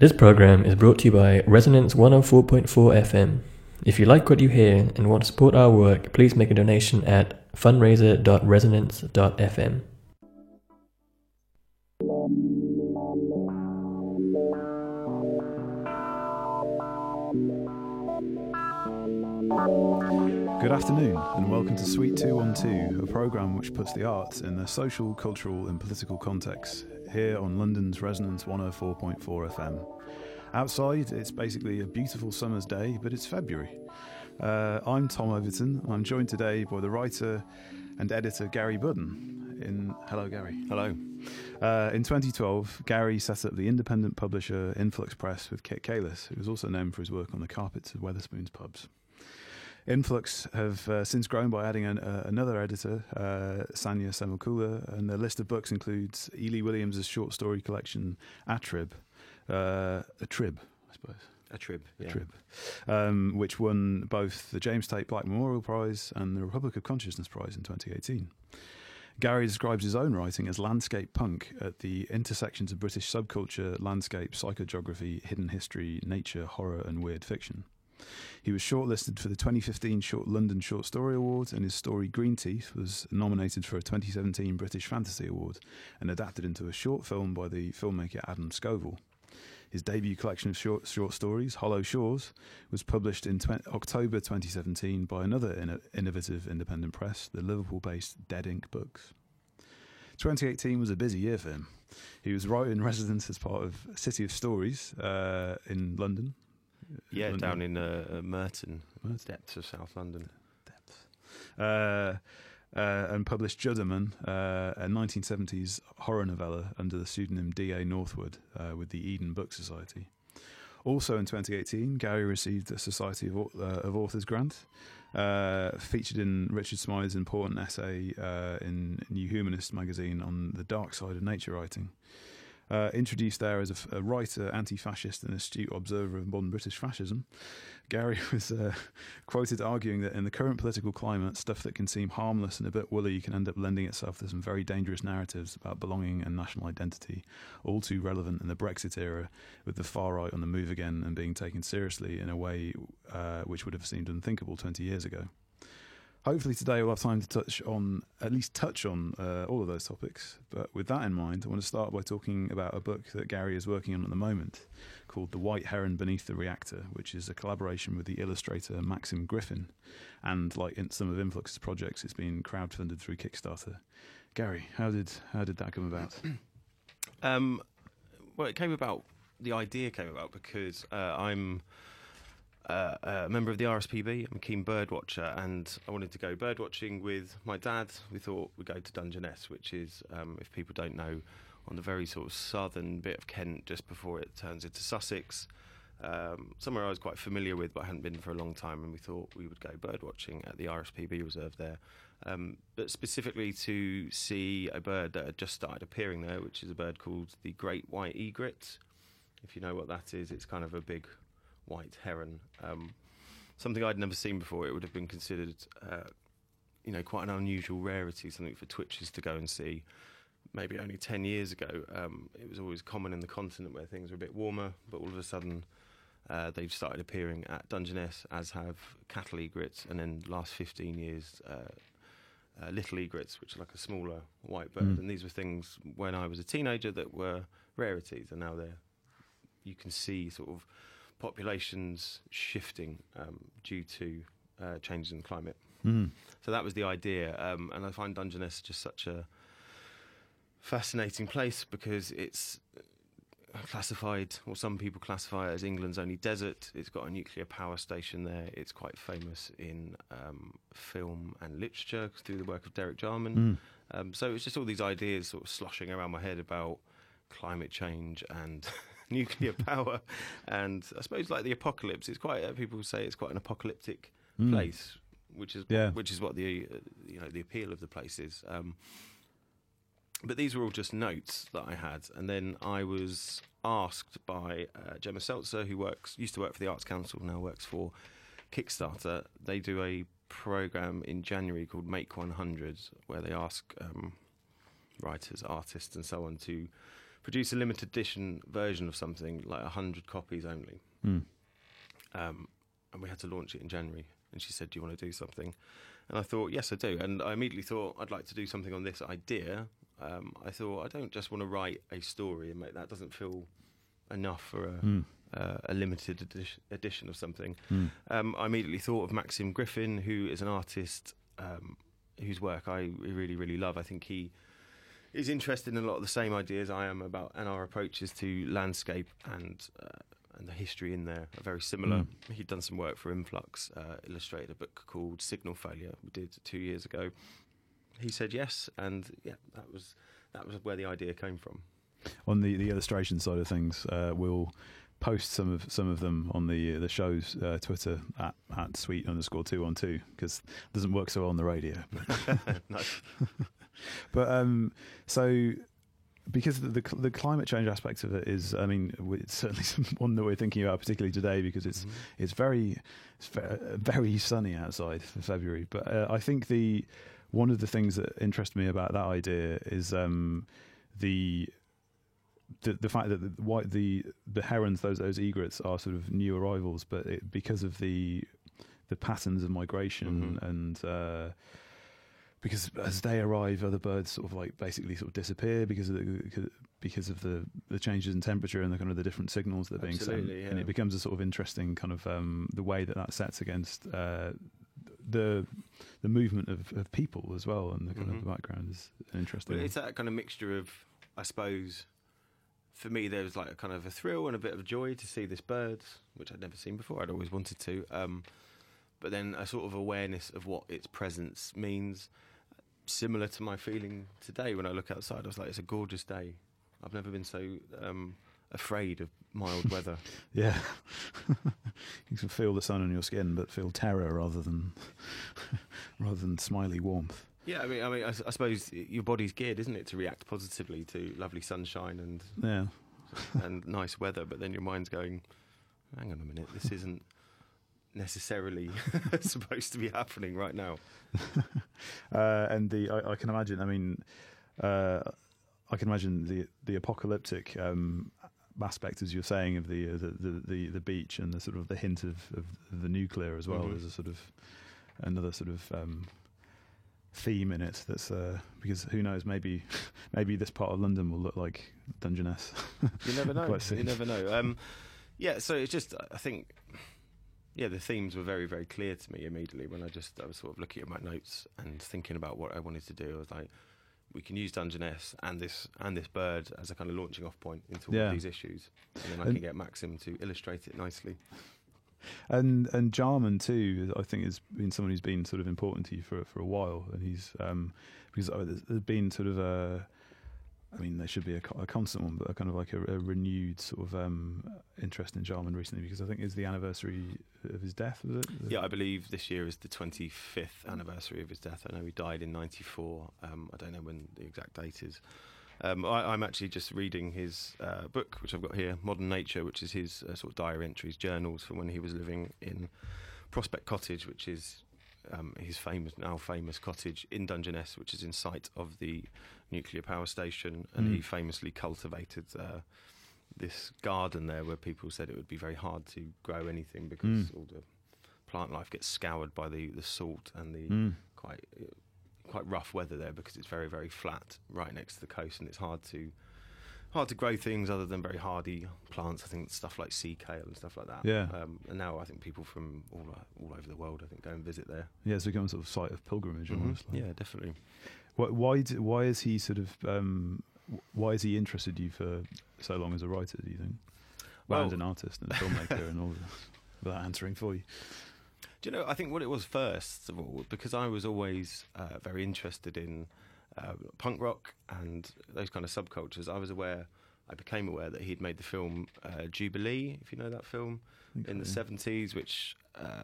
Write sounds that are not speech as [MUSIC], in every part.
This program is brought to you by Resonance 104.4 FM. If you like what you hear and want to support our work, please make a donation at fundraiser.resonance.fm. Good afternoon, and welcome to Suite 212, a programme which puts the arts in their social, cultural, and political context, here on London's Resonance 104.4 FM. Outside, it's basically a beautiful summer's day, but it's February. Uh, I'm Tom Overton, I'm joined today by the writer and editor Gary Budden. In hello, Gary. Hello. Uh, in 2012, Gary set up the independent publisher Influx Press with Kit Caless, who was also known for his work on the carpets of Wetherspoons pubs. Influx have uh, since grown by adding an, uh, another editor, uh, Sanya Semakula, and their list of books includes Eley Williams' short story collection, Attrib, uh, a Trib, I suppose. A trib. A Yeah. Trib, um, which won both the James Tait Black Memorial Prize and the Republic of Consciousness Prize in 2018. Gary describes his own writing as landscape punk at the intersections of British subculture, landscape, psychogeography, hidden history, nature, horror, and weird fiction. He was shortlisted for the 2015 Short London Short Story Award, and his story Green Teeth was nominated for a 2017 British Fantasy Award and adapted into a short film by the filmmaker Adam Scovell. His debut collection of short, short stories, Hollow Shores, was published in tw- October 2017 by another inno- innovative independent press, the Liverpool based Dead Ink Books. 2018 was a busy year for him. He was writer in residence as part of City of Stories uh, in London. Yeah, London. down in uh, uh, Merton, Merton. depths of South London. uh, uh, and published Judderman, uh, a 1970s horror novella under the pseudonym D.A. Northwood uh, with the Eden Book Society. Also in 2018, Gary received a Society of, uh, of Authors grant, uh, featured in Richard Smyth's important essay uh, in New Humanist magazine on the dark side of nature writing. Uh, introduced there as a writer, anti fascist, and astute observer of modern British fascism, Gary [LAUGHS] was uh, quoted arguing that in the current political climate, stuff that can seem harmless and a bit woolly can end up lending itself to some very dangerous narratives about belonging and national identity, all too relevant in the Brexit era, with the far right on the move again and being taken seriously in a way uh, which would have seemed unthinkable 20 years ago. Hopefully today we'll have time to touch on at least touch on uh, all of those topics. But with that in mind, I want to start by talking about a book that Gary is working on at the moment, called The White Heron Beneath the Reactor, which is a collaboration with the illustrator Maxim Griffin. And like in some of Influx's projects, it's been crowdfunded through Kickstarter. Gary, how did how did that come about? [CLEARS THROAT] Um, well, it came about. The idea came about because uh, I'm uh, a member of the RSPB. I'm a keen bird watcher, and I wanted to go bird watching with my dad. We thought we'd go to Dungeness, which is, um, if people don't know, on the very sort of southern bit of Kent, just before it turns into Sussex. Um, somewhere I was quite familiar with, but I hadn't been for a long time, and we thought we would go bird watching at the RSPB reserve there. Um, but specifically to see a bird that had just started appearing there, which is a bird called the great white egret. If you know what that is, it's kind of a big white heron. Um, something I'd never seen before. It would have been considered, uh, you know, quite an unusual rarity, something for twitchers to go and see. Maybe only 10 years ago, um, it was always common in the continent where things were a bit warmer, but all of a sudden uh, they've started appearing at Dungeness, as have cattle egrets, and then last 15 years, uh, uh, little egrets, which are like a smaller white bird. Mm. And these were things when I was a teenager that were rarities, and now they're you can see sort of populations shifting um, due to uh, changes in climate. Mm. So that was the idea, um, and I find Dungeness just such a fascinating place because it's classified, or some people classify it as England's only desert. It's got a nuclear power station there. It's quite famous in um, film and literature through the work of Derek Jarman. Mm. Um, so it's just all these ideas sort of sloshing around my head about climate change and [LAUGHS] [LAUGHS] nuclear power, and I suppose like the apocalypse. It's quite uh, people say it's quite an apocalyptic Mm. place, which is Yeah. which is what the uh, you know the appeal of the place is. Um, but these were all just notes that I had, and then I was asked by uh, Gemma Seltzer, who works used to work for the Arts Council, now works for Kickstarter. They do a program in January called Make 100, where they ask um, writers, artists, and so on to produce a limited edition version of something like hundred copies only. Mm. Um, and we had to launch it in January. And she said, "Do you want to do something?" And I thought, "Yes, I do." And I immediately thought I'd like to do something on this idea. Um, I thought I don't just want to write a story and make that doesn't feel enough for a, Mm. uh, a limited edition, edition of something. Mm. Um, I immediately thought of Maxim Griffin, who is an artist um, whose work I really, really love. I think he is interested in a lot of the same ideas I am about, and our approaches to landscape and uh, and the history in there are very similar. Mm. He'd done some work for Influx, uh, illustrated a book called Signal Failure. We did two years ago. He said yes, and yeah, that was that was where the idea came from. On the, the illustration side of things, uh, we'll post some of some of them on the the show's uh, Twitter at, at suite underscore two on two because it doesn't work so well on the radio. [LAUGHS] no. [LAUGHS] But um, so because the, the the climate change aspect of it is, I mean, it's certainly [LAUGHS] one that we're thinking about particularly today because it's Mhm. it's very it's very sunny outside for February. But uh, I think the one of the things that interest me about that idea is um, the. The, the fact that the white the the herons those those egrets are sort of new arrivals, but it, because of the the patterns of migration Mhm. and uh, because as they arrive, other birds sort of like basically sort of disappear because of the because of the the changes in temperature and the kind of the different signals that are being sent, Absolutely, and it becomes a sort of interesting kind of um, the way that that sets against uh, the the movement of, of people as well, and the kind of Mhm. the background is interesting. It's that kind of mixture of, I suppose, for me, there was like a kind of a thrill and a bit of joy to see this bird, which I'd never seen before. I'd always wanted to. Um, but then a sort of awareness of what its presence means, similar to my feeling today when I look outside. I was like, it's a gorgeous day. I've never been so um, afraid of mild [LAUGHS] weather. Yeah, [LAUGHS] you can feel the sun on your skin, but feel terror rather than [LAUGHS] rather than smiley warmth. Yeah, I mean, I mean, I suppose your body's geared, isn't it, to react positively to lovely sunshine and Yeah, and nice weather, but then your mind's going, hang on a minute, this isn't necessarily [LAUGHS] supposed to be happening right now. [LAUGHS] uh, and the I, I can imagine. I mean, uh, I can imagine the the apocalyptic um, aspect, as you're saying, of the, uh, the the the the beach and the sort of the hint of, of the nuclear as well. Mhm. There's a sort of another sort of um, theme in it. That's uh, because who knows? Maybe [LAUGHS] maybe this part of London will look like Dungeness. You never know. You never know. Um, yeah, so it's just, I think, yeah, the themes were very, very clear to me immediately when I just, I was sort of looking at my notes and thinking about what I wanted to do. I was like, we can use Dungeness and this and this bird as a kind of launching off point into all Yeah. these issues, and then I And- can get Maxim to illustrate it nicely. And and Jarman too, I think has been someone who's been sort of important to you for for a while, and he's um, because there's there's been sort of a, I mean, there should be a, a constant one, but a kind of like a, a renewed sort of um, interest in Jarman recently, because I think it's the anniversary of his death, was it? Yeah, I believe this year is the 25th anniversary of his death. I know he died in 94. Um, I don't know when the exact date is. Um, I, I'm actually just reading his uh, book, which I've got here, Modern Nature, which is his uh, sort of diary entries, journals from when he was living in Prospect Cottage, which is um, his famous, now famous cottage in Dungeness, which is in sight of the nuclear power station. And Mm. he famously cultivated uh, this garden there where people said it would be very hard to grow anything because Mm. all the plant life gets scoured by the, the salt and the Mm. quite quite rough weather there because it's very very flat right next to the coast and it's hard to hard to grow things other than very hardy plants. I think stuff like sea kale and stuff like that. Yeah. Um, and now I think people from all all over the world I think go and visit there. Yeah, it's become a sort of site of pilgrimage Mhm. almost. like. Yeah, definitely. Why why, d why is he sort of um, why has he interested you for so long as a writer? Do you think? Well, Well- and an artist and a filmmaker and all that. [LAUGHS] Without answering for you. Do you know? I think what it was first of all because I was always uh, very interested in uh, punk rock and those kind of subcultures. I was aware. I became aware that he'd made the film uh, Jubilee, if you know that film, think in the seventies, which uh,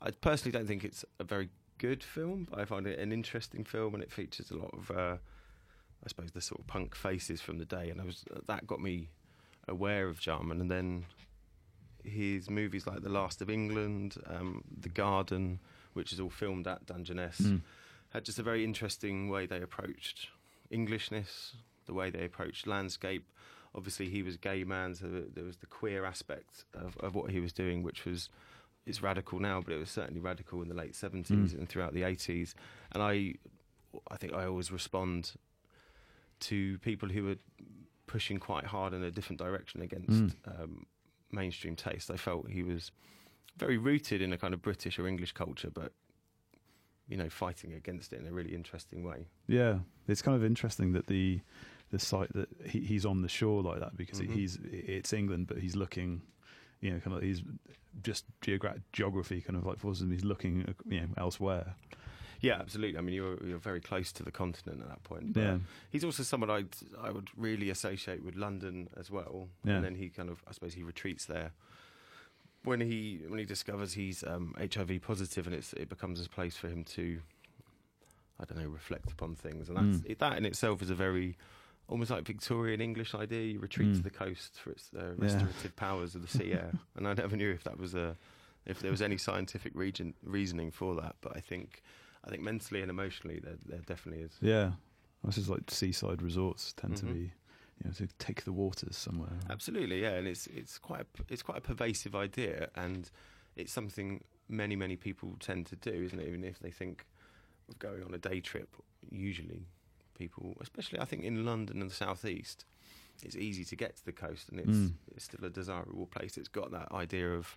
I personally don't think it's a very good film, but I find it an interesting film, and it features a lot of, uh, I suppose, the sort of punk faces from the day, and I was that got me aware of Jarman, and then his movies like The Last of England, um, The Garden, which is all filmed at Dungeness, Mm. Had just a very interesting way they approached Englishness, the way they approached landscape. Obviously, he was a gay man, so there was the queer aspect of, of what he was doing, which was it's radical now, but it was certainly radical in the late seventies Mm. and throughout the eighties. And I, I think I always respond to people who are pushing quite hard in a different direction against Mm. um, mainstream taste. I felt he was very rooted in a kind of British or English culture, but you know, fighting against it in a really interesting way. Yeah, it's kind of interesting that the the site that he, he's on the shore like that because Mhm. he's it's England, but he's looking, you know, kind of he's just geogra- geography kind of like forces him. He's looking, uh, you know, elsewhere. Yeah, absolutely. I mean, you're you're very close to the continent at that point. But Yeah, he's also someone I I would really associate with London as well. Yeah. And then he kind of, I suppose, he retreats there when he when he discovers he's um, HIV positive, and it's it becomes a place for him to, I don't know, reflect upon things, and that's Mm. it, that in itself is a very almost like Victorian English idea. You retreat to Mm. the coast for its uh, Yeah. restorative powers of the sea air, [LAUGHS] and I never knew if that was a if there was any scientific region, reasoning for that, but I think. I think mentally and emotionally, there, there definitely is. yeah. This is like seaside resorts tend to Mhm. be, you know, to take the waters somewhere. Absolutely, yeah, and it's it's quite a, it's quite a pervasive idea, and it's something many many people tend to do, isn't it? Even if they think of going on a day trip, usually people, especially I think in London and the southeast, it's easy to get to the coast, and it's Mm. it's still a desirable place. It's got that idea of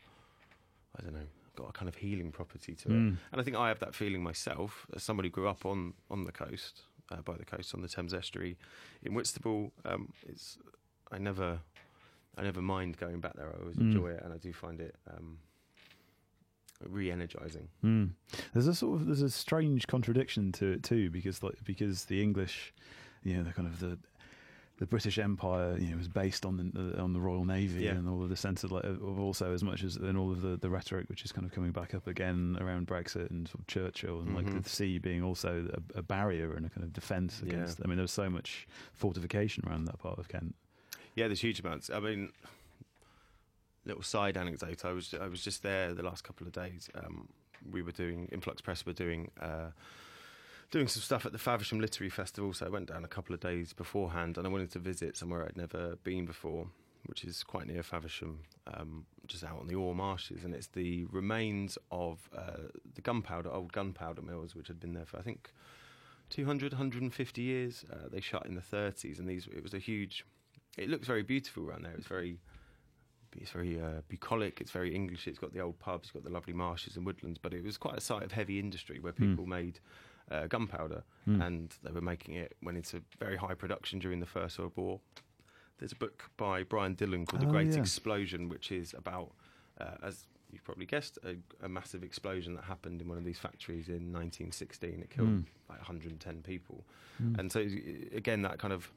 I don't know, got a kind of healing property to it. Mm. And I think I have that feeling myself as somebody who grew up on, on the coast, uh, by the coast on the Thames estuary in Whitstable. Um, it's I never I never mind going back there. I always Mm. enjoy it, and I do find it um, re-energizing. Mm. There's a sort of there's a strange contradiction to it too because like because the English, you know, the kind of the the British Empire, you know, was based on the on the Royal Navy Yeah. and all of the sense of, like, of also as much as and all of the, the rhetoric which is kind of coming back up again around Brexit and sort of Churchill and like Mhm. the sea being also a, a barrier and a kind of defence Yeah. against. I mean, there was so much fortification around that part of Kent. Yeah, there's huge amounts. I mean, little side anecdote. I was I was just there the last couple of days. Um, we were doing Influx Press were doing uh, doing some stuff at the Faversham Literary Festival. So I went down a couple of days beforehand, and I wanted to visit somewhere I'd never been before, which is quite near Faversham, um, just out on the Oare Marshes, and it's the remains of uh, the gunpowder old gunpowder mills, which had been there for I think. 200, 150 years. Uh, they shut in the 30s, and these it was a huge. It looks very beautiful around there. It's very, it's very uh, bucolic. It's very English. It's got the old pubs. It's got the lovely marshes and woodlands. But it was quite a site of heavy industry where Hmm. people made uh, gunpowder, Mm. and they were making it went into very high production during the First World War. There's a book by Brian Dillon called The Oh, Great yeah. Explosion, which is about, uh, as you've probably guessed, a, a massive explosion that happened in one of these factories in 1916. It killed Mm. like 110 people. Mm. And so again, that kind of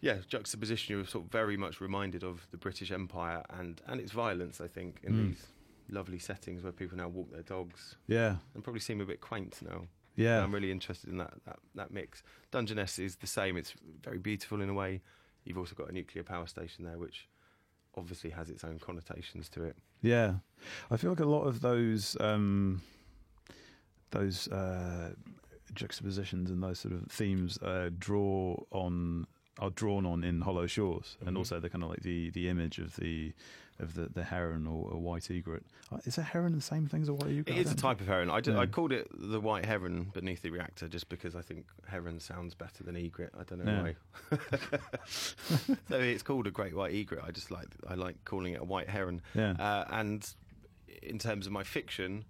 yeah juxtaposition, you're sort of very much reminded of the British Empire and and its violence. I think in Mm. these lovely settings where people now walk their dogs yeah, and probably seem a bit quaint now. Yeah, I'm really interested in that, that that mix. Dungeness is the same. It's very beautiful in a way. You've also got a nuclear power station there, which obviously has its own connotations to it. Yeah, I feel like a lot of those um, those uh, juxtapositions and those sort of themes uh, draw on are drawn on in Hollow Shores, and Mhm. also the kind of like the, the image of the of the, the heron or a white egret. Uh, Is a heron the same thing as a white egret? It is a type of heron. I, ju- Yeah. I called it the white heron beneath the reactor just because I think heron sounds better than egret. I don't know Yeah. why. [LAUGHS] [LAUGHS] so it's called a great white egret. I just like I like calling it a white heron. Yeah, Uh, and in terms of my fiction,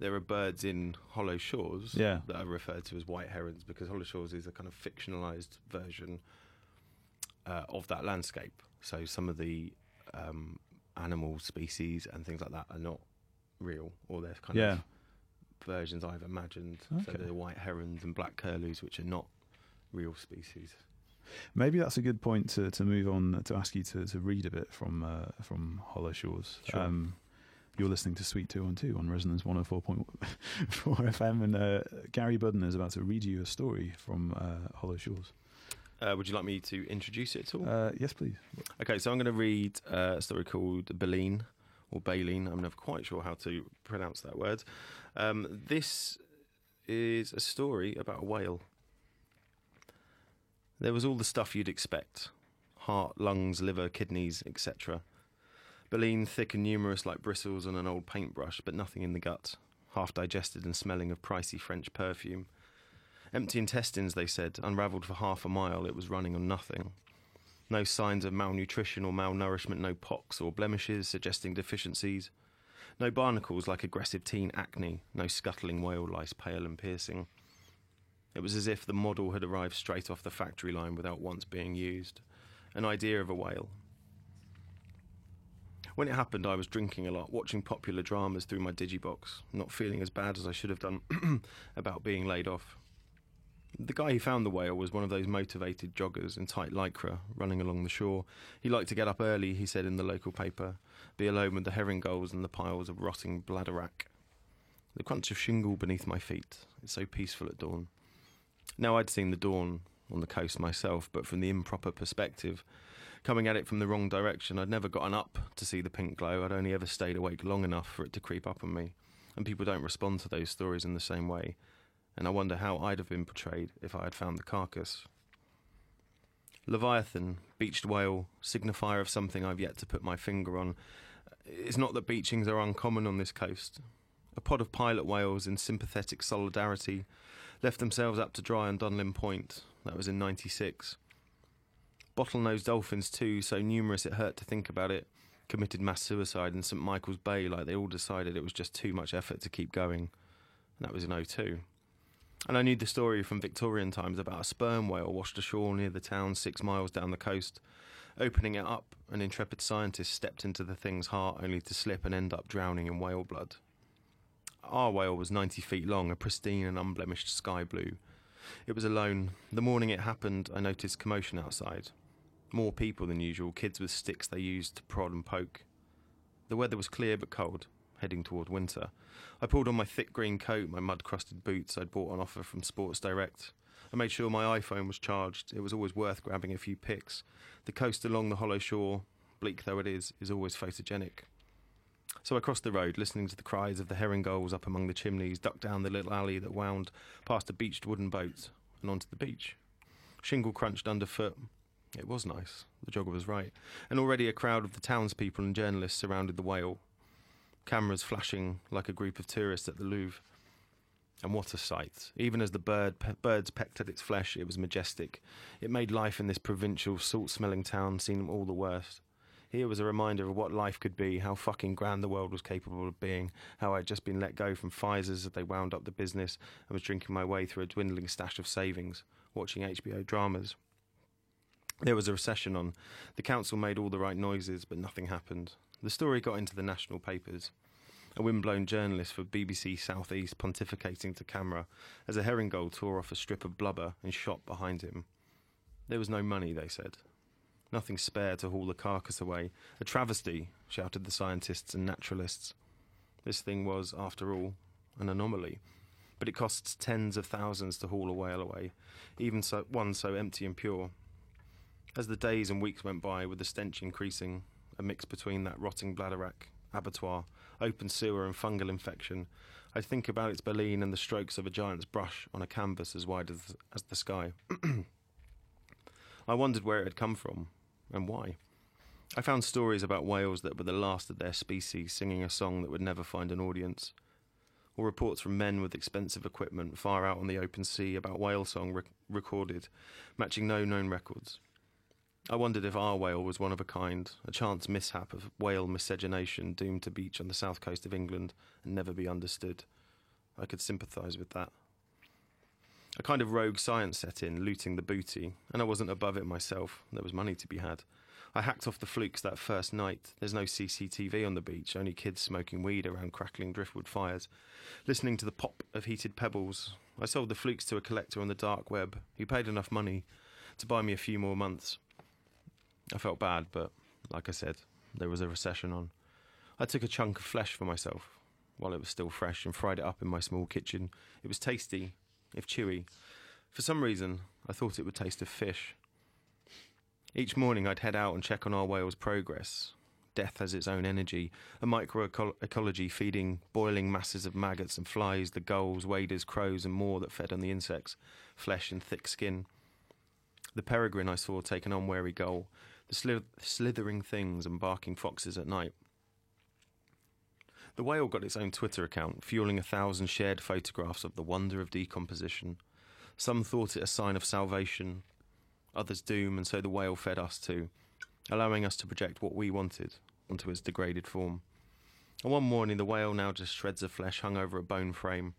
there are birds in Hollow Shores Yeah. that are referred to as white herons because Hollow Shores is a kind of fictionalized version uh, of that landscape. So some of the um, animal species and things like that are not real, or they're kind yeah, of versions I've imagined. So the white herons and black curlews, which are not real species. maybe that's a good point to, to move on to ask you to, to read a bit from uh, from Hollow Shores. Sure. Um, you're listening to Suite 212 on Resonance 104.4 FM, [LAUGHS] and uh, Gary Budden is about to read you a story from uh, Hollow Shores. Uh, would you like me to introduce it at all? Uh, yes, please. Okay, so I'm going to read uh, a story called Baleen or Baleen. I'm never quite sure how to pronounce that word. Um, this is a story about a whale. There was all the stuff you'd expect heart, lungs, liver, kidneys, etc. Baleen thick and numerous like bristles on an old paintbrush, but nothing in the gut, half digested and smelling of pricey French perfume. Empty intestines, they said, unravelled for half a mile, it was running on nothing. No signs of malnutrition or malnourishment, no pox or blemishes suggesting deficiencies. No barnacles like aggressive teen acne, no scuttling whale lice, pale and piercing. It was as if the model had arrived straight off the factory line without once being used. An idea of a whale. When it happened, I was drinking a lot, watching popular dramas through my digibox, not feeling as bad as I should have done [CLEARS THROAT] about being laid off. The guy who found the whale was one of those motivated joggers in tight lycra running along the shore. He liked to get up early, he said in the local paper, be alone with the herring gulls and the piles of rotting bladderwrack. The crunch of shingle beneath my feet. It's so peaceful at dawn. Now I'd seen the dawn on the coast myself, but from the improper perspective, coming at it from the wrong direction, I'd never gotten up to see the pink glow. I'd only ever stayed awake long enough for it to creep up on me. And people don't respond to those stories in the same way and I wonder how I'd have been portrayed if I had found the carcass. Leviathan, beached whale, signifier of something I've yet to put my finger on. It's not that beachings are uncommon on this coast. A pod of pilot whales in sympathetic solidarity left themselves up to dry on Dunlin Point. That was in 96. Bottlenose dolphins, too, so numerous it hurt to think about it, committed mass suicide in St Michael's Bay like they all decided it was just too much effort to keep going. And that was in 02. And I knew the story from Victorian times about a sperm whale washed ashore near the town six miles down the coast. Opening it up, an intrepid scientist stepped into the thing's heart only to slip and end up drowning in whale blood. Our whale was 90 feet long, a pristine and unblemished sky blue. It was alone. The morning it happened, I noticed commotion outside. More people than usual, kids with sticks they used to prod and poke. The weather was clear but cold heading toward winter. I pulled on my thick green coat, my mud crusted boots I'd bought on offer from Sports Direct. I made sure my iPhone was charged. It was always worth grabbing a few pics. The coast along the hollow shore, bleak though it is, is always photogenic. So I crossed the road, listening to the cries of the herring gulls up among the chimneys, ducked down the little alley that wound past a beached wooden boat and onto the beach. Shingle crunched underfoot. It was nice. The jogger was right. And already a crowd of the townspeople and journalists surrounded the whale cameras flashing like a group of tourists at the Louvre. And what a sight. Even as the bird pe- birds pecked at its flesh, it was majestic. It made life in this provincial, salt smelling town seem all the worst. Here was a reminder of what life could be, how fucking grand the world was capable of being, how I'd just been let go from Pfizer's as they wound up the business and was drinking my way through a dwindling stash of savings, watching HBO dramas. There was a recession on. The council made all the right noises, but nothing happened. The story got into the national papers. A windblown journalist for BBC Southeast pontificating to camera as a herring gull tore off a strip of blubber and shot behind him. There was no money, they said. Nothing spare to haul the carcass away. A travesty, shouted the scientists and naturalists. This thing was, after all, an anomaly. But it costs tens of thousands to haul a whale away, even so, one so empty and pure. As the days and weeks went by, with the stench increasing, a mix between that rotting bladderwrack, abattoir, open sewer, and fungal infection. I think about its baleen and the strokes of a giant's brush on a canvas as wide as, as the sky. [CLEARS THROAT] I wondered where it had come from and why. I found stories about whales that were the last of their species singing a song that would never find an audience, or reports from men with expensive equipment far out on the open sea about whale song rec- recorded, matching no known records. I wondered if our whale was one of a kind, a chance mishap of whale miscegenation doomed to beach on the south coast of England and never be understood. I could sympathise with that. A kind of rogue science set in, looting the booty, and I wasn't above it myself. There was money to be had. I hacked off the flukes that first night. There's no CCTV on the beach, only kids smoking weed around crackling driftwood fires, listening to the pop of heated pebbles. I sold the flukes to a collector on the dark web who paid enough money to buy me a few more months. I felt bad, but like I said, there was a recession on. I took a chunk of flesh for myself while it was still fresh and fried it up in my small kitchen. It was tasty, if chewy. For some reason, I thought it would taste of fish. Each morning, I'd head out and check on our whale's progress. Death has its own energy, a microecology feeding boiling masses of maggots and flies, the gulls, waders, crows, and more that fed on the insects, flesh and thick skin. The peregrine I saw take an unwary gull, the sli- slithering things and barking foxes at night. The whale got its own Twitter account, fueling a thousand shared photographs of the wonder of decomposition. Some thought it a sign of salvation, others doom, and so the whale fed us too, allowing us to project what we wanted onto its degraded form. And one morning, the whale, now just shreds of flesh, hung over a bone frame.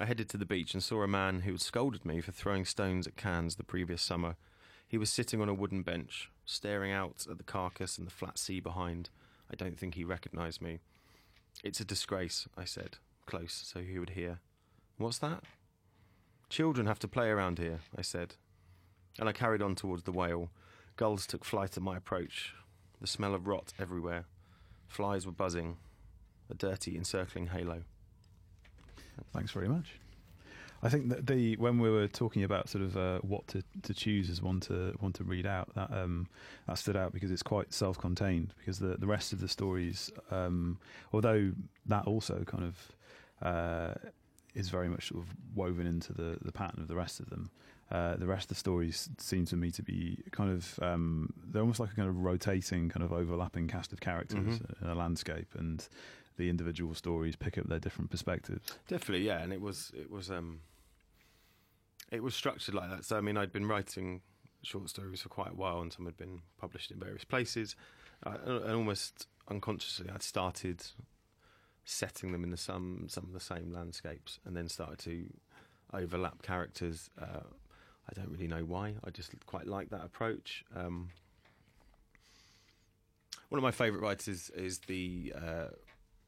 I headed to the beach and saw a man who had scolded me for throwing stones at cans the previous summer. He was sitting on a wooden bench, staring out at the carcass and the flat sea behind. I don't think he recognised me. It's a disgrace, I said, close so he would hear. What's that? Children have to play around here, I said. And I carried on towards the whale. Gulls took flight at my approach. The smell of rot everywhere. Flies were buzzing. A dirty, encircling halo. Thanks very much. I think that the when we were talking about sort of uh, what to, to choose as one to one to read out, that um, that stood out because it's quite self-contained. Because the the rest of the stories, um, although that also kind of uh, is very much sort of woven into the the pattern of the rest of them. Uh, the rest of the stories seem to me to be kind of um, they're almost like a kind of rotating, kind of overlapping cast of characters Mhm. in a landscape, and the individual stories pick up their different perspectives. Definitely, yeah, and it was it was um it was structured like that. So I mean, I'd been writing short stories for quite a while, and some had been published in various places, uh, and almost unconsciously, I'd started setting them in the some some of the same landscapes, and then started to overlap characters. Uh, I don't really know why. I just quite like that approach. Um, one of my favourite writers is the uh,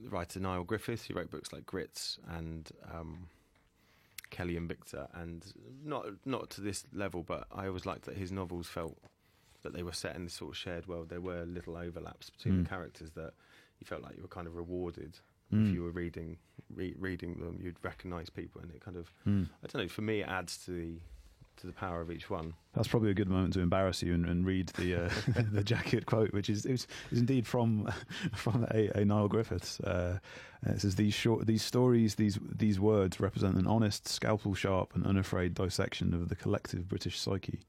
writer Niall Griffiths, He wrote books like Grits and um, Kelly and Victor, and not not to this level, but I always liked that his novels felt that they were set in this sort of shared world. There were little overlaps between Mm. the characters that you felt like you were kind of rewarded Mm. if you were reading re- reading them. You'd recognise people, and it kind of Mm. I don't know. For me, it adds to the to the power of each one. That's probably a good moment to embarrass you and, and read the uh, [LAUGHS] [LAUGHS] the jacket quote, which is is, is indeed from [LAUGHS] from a, a Niall Griffiths. Uh, it says these short these stories these these words represent an honest, scalpel sharp, and unafraid dissection of the collective British psyche.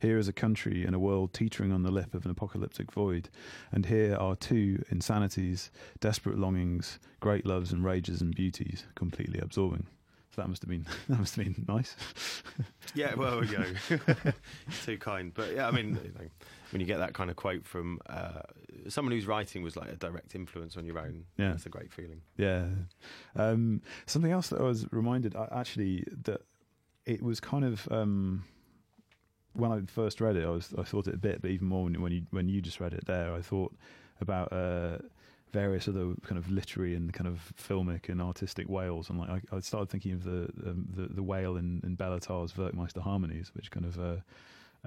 Here is a country and a world teetering on the lip of an apocalyptic void, and here are two insanities, desperate longings, great loves and rages and beauties, completely absorbing. That must have been [LAUGHS] that must have been nice. Yeah, [LAUGHS] well, you know, [LAUGHS] too kind. But yeah, I mean, you know, when you get that kind of quote from uh, someone whose writing was like a direct influence on your own, Yeah. it's a great feeling. Yeah. Um, something else that I was reminded, actually, that it was kind of um, when I first read it, I was I thought it a bit, but even more when, when you when you just read it there, I thought about uh, various other kind of literary and kind of filmic and artistic whales, and like I, I started thinking of the um, the, the whale in, in Bellatar's Werckmeister Harmonies, which kind of uh,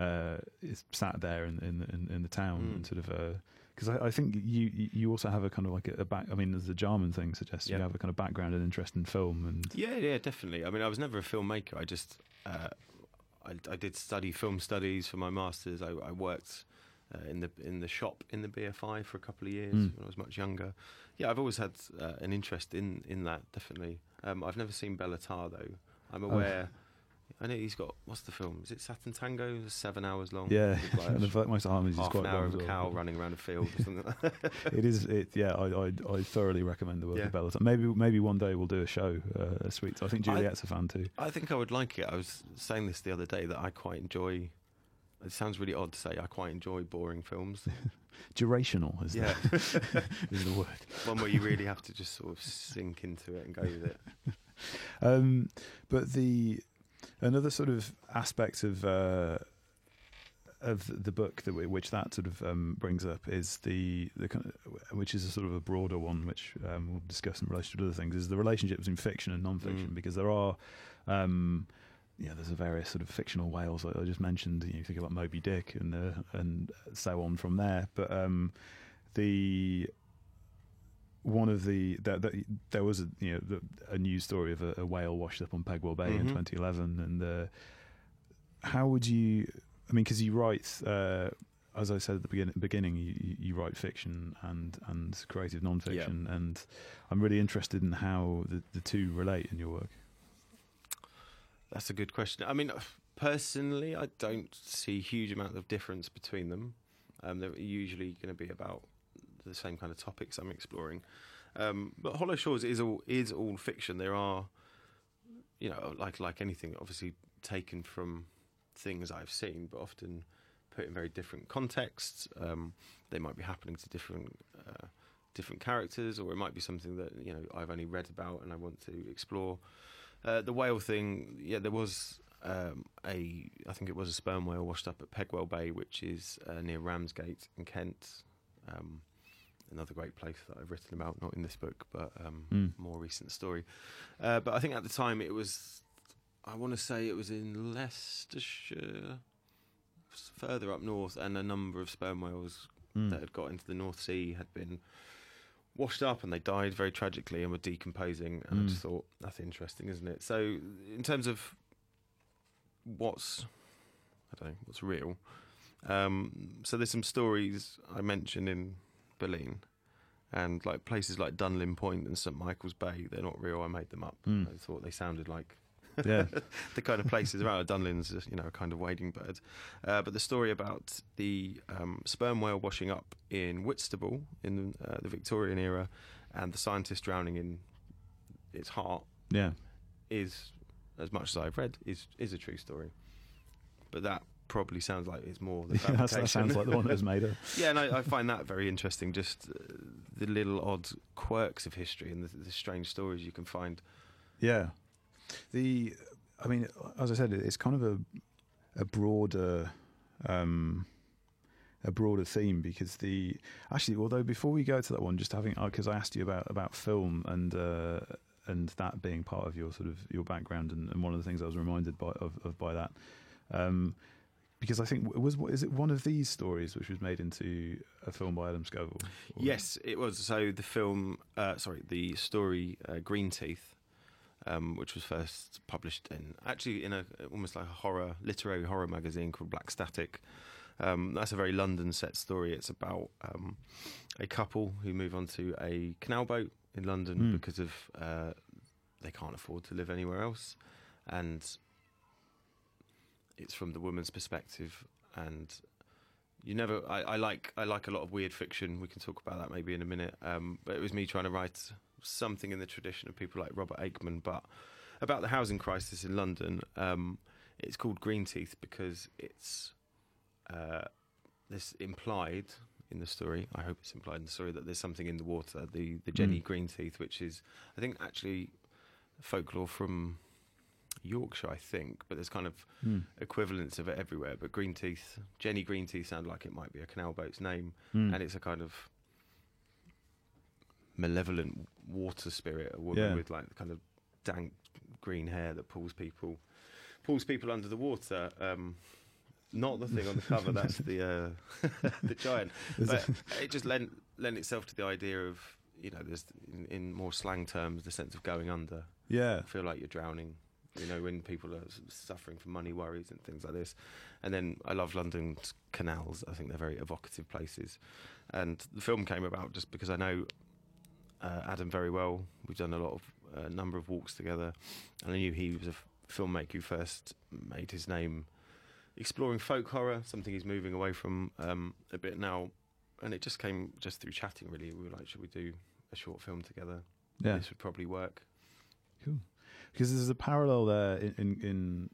uh, is sat there in in, in, in the town Mm. and sort of. Uh, because I, I think you you also have a kind of like a, a back. I mean, as the Jarman thing suggests, you have a kind of background and interest in film, and Yeah, yeah, definitely. I mean, I was never a filmmaker. I just, uh, I, I did study film studies for my masters. I, I worked uh, in the in the shop in the BFI for a couple of years Mm. when I was much younger. Yeah, I've always had uh, an interest in in that. Definitely. Um, I've never seen Béla Tarr though. I'm aware. I know he's got what's the film? Is it Sátántangó? It's seven hours long. yeah, like, [LAUGHS] and the Werckmeister Harmonies is half quite an hour of a well. cow running around a field or something. like that. [LAUGHS] It is. It yeah. I, I I thoroughly recommend the work Yeah. of Béla Tarr. Maybe maybe one day we'll do a show, uh, a suite. I think Juliet's a fan too. I think I would like it. I was saying this the other day that I quite enjoy. It sounds really odd to say. I quite enjoy boring films. [LAUGHS] Durational is Yeah, the, [LAUGHS] is the word. [LAUGHS] one where you really have to just sort of sink into it and go with it. Um, but the another sort of aspect of uh, of the book that we, which that sort of um, brings up is the the kind of, which is a sort of a broader one which um, we'll discuss in relation to other things is the relationship between fiction and non-fiction Mm. because there are. Um, yeah, there's a various sort of fictional whales that I just mentioned. You, know, you think about Moby Dick and uh, and so on from there. But um, the one of the that, that there was a you know the, a news story of a, a whale washed up on Pegwell Bay in Mhm. 2011, and uh, how would you? I mean, because you write, uh, as I said at the beginning, beginning you, you- you write fiction and and creative non-fiction, and I'm really interested in how the, the two relate in your work. That's a good question. I mean, personally, I don't see huge amount of difference between them. Um, they're usually going to be about the same kind of topics I'm exploring. Um, but Hollow Shores is all is all fiction. There are, you know, like like anything, obviously taken from things I've seen, but often put in very different contexts. Um, they might be happening to different uh, different characters, or it might be something that you know I've only read about and I want to explore. Uh, the whale thing, yeah, there was um, a, I think it was a sperm whale washed up at Pegwell Bay, which is uh, near Ramsgate in Kent. Um, another great place that I've written about, not in this book, but um, Mm. more recent story. Uh, but I think at the time it was, I want to say it was in Leicestershire, further up north, and a number of sperm whales Mm. that had got into the North Sea had been washed up and they died very tragically and were decomposing. And I just Mm. thought that's interesting, isn't it? So in terms of what's I don't know what's real. Um, so there's some stories I mentioned in Baleen, and like places like Dunlin Point and St Michael's Bay. They're not real. I made them up. Mm. I thought they sounded like Yeah. [LAUGHS] the kind of places around Dunlin's, you know, a kind of wading bird. Uh, but the story about the um, sperm whale washing up in Whitstable in uh, the Victorian era, and the scientist drowning in its heart Yeah. is, as much as I've read, is is a true story. But that probably sounds like it's more the [LAUGHS] Yeah, that sounds like the one that was made up. [LAUGHS] yeah, and I, I find that very interesting. Just uh, the little odd quirks of history and the, the strange stories you can find. Yeah. The, I mean, as I said, it's kind of a a broader um, a broader theme because the actually, although before we go to that one, just having because I asked you about about film and. Uh, and that being part of your sort of your background, and, and one of the things I was reminded by of, of by that, um, because I think it was is it one of these stories which was made into a film by Adam Scovell? Yes, it was. So the film, uh, sorry, the story uh, Green Teeth, um, which was first published in actually in a almost like a horror literary horror magazine called Black Static. Um, that's a very London set story. It's about um, a couple who move onto a canal boat in London Hmm. because of uh, they can't afford to live anywhere else, and it's from the woman's perspective and you never I, I like I like a lot of weird fiction. We can talk about that maybe in a minute. Um, but it was me trying to write something in the tradition of people like Robert Aickman, but about the housing crisis in London. Um, it's called Green Teeth because it's uh, this implied in the story. I hope it's implied in the story that there's something in the water. The the Jenny Mm. Green Teeth, which is I think actually folklore from Yorkshire, I think, but there's kind of Hmm. equivalents of it everywhere. But green teeth, Jenny Green Teeth, sound like it might be a canal boat's name, Hmm. and it's a kind of malevolent water spirit, a woman Yeah. with like kind of dank green hair that pulls people pulls people under the water. Um, not the thing on the cover. That's the uh, [LAUGHS] the giant. But it- just lent lent itself to the idea of you know, there's in, in more slang terms the sense of going under yeah. feel like you're drowning. You know, when people are suffering from money worries and things like this. And then I love London's canals. I think they're very evocative places. And the film came about just because I know uh, Adam very well. We've done a lot of a number of walks together, and I knew he was a f- filmmaker who first made his name exploring folk horror, something he's moving away from um, a bit now. And it just came just through chatting. Really, we were like, should we do a short film together? Yeah. This would probably work. Cool. Because there's a parallel there in, in, in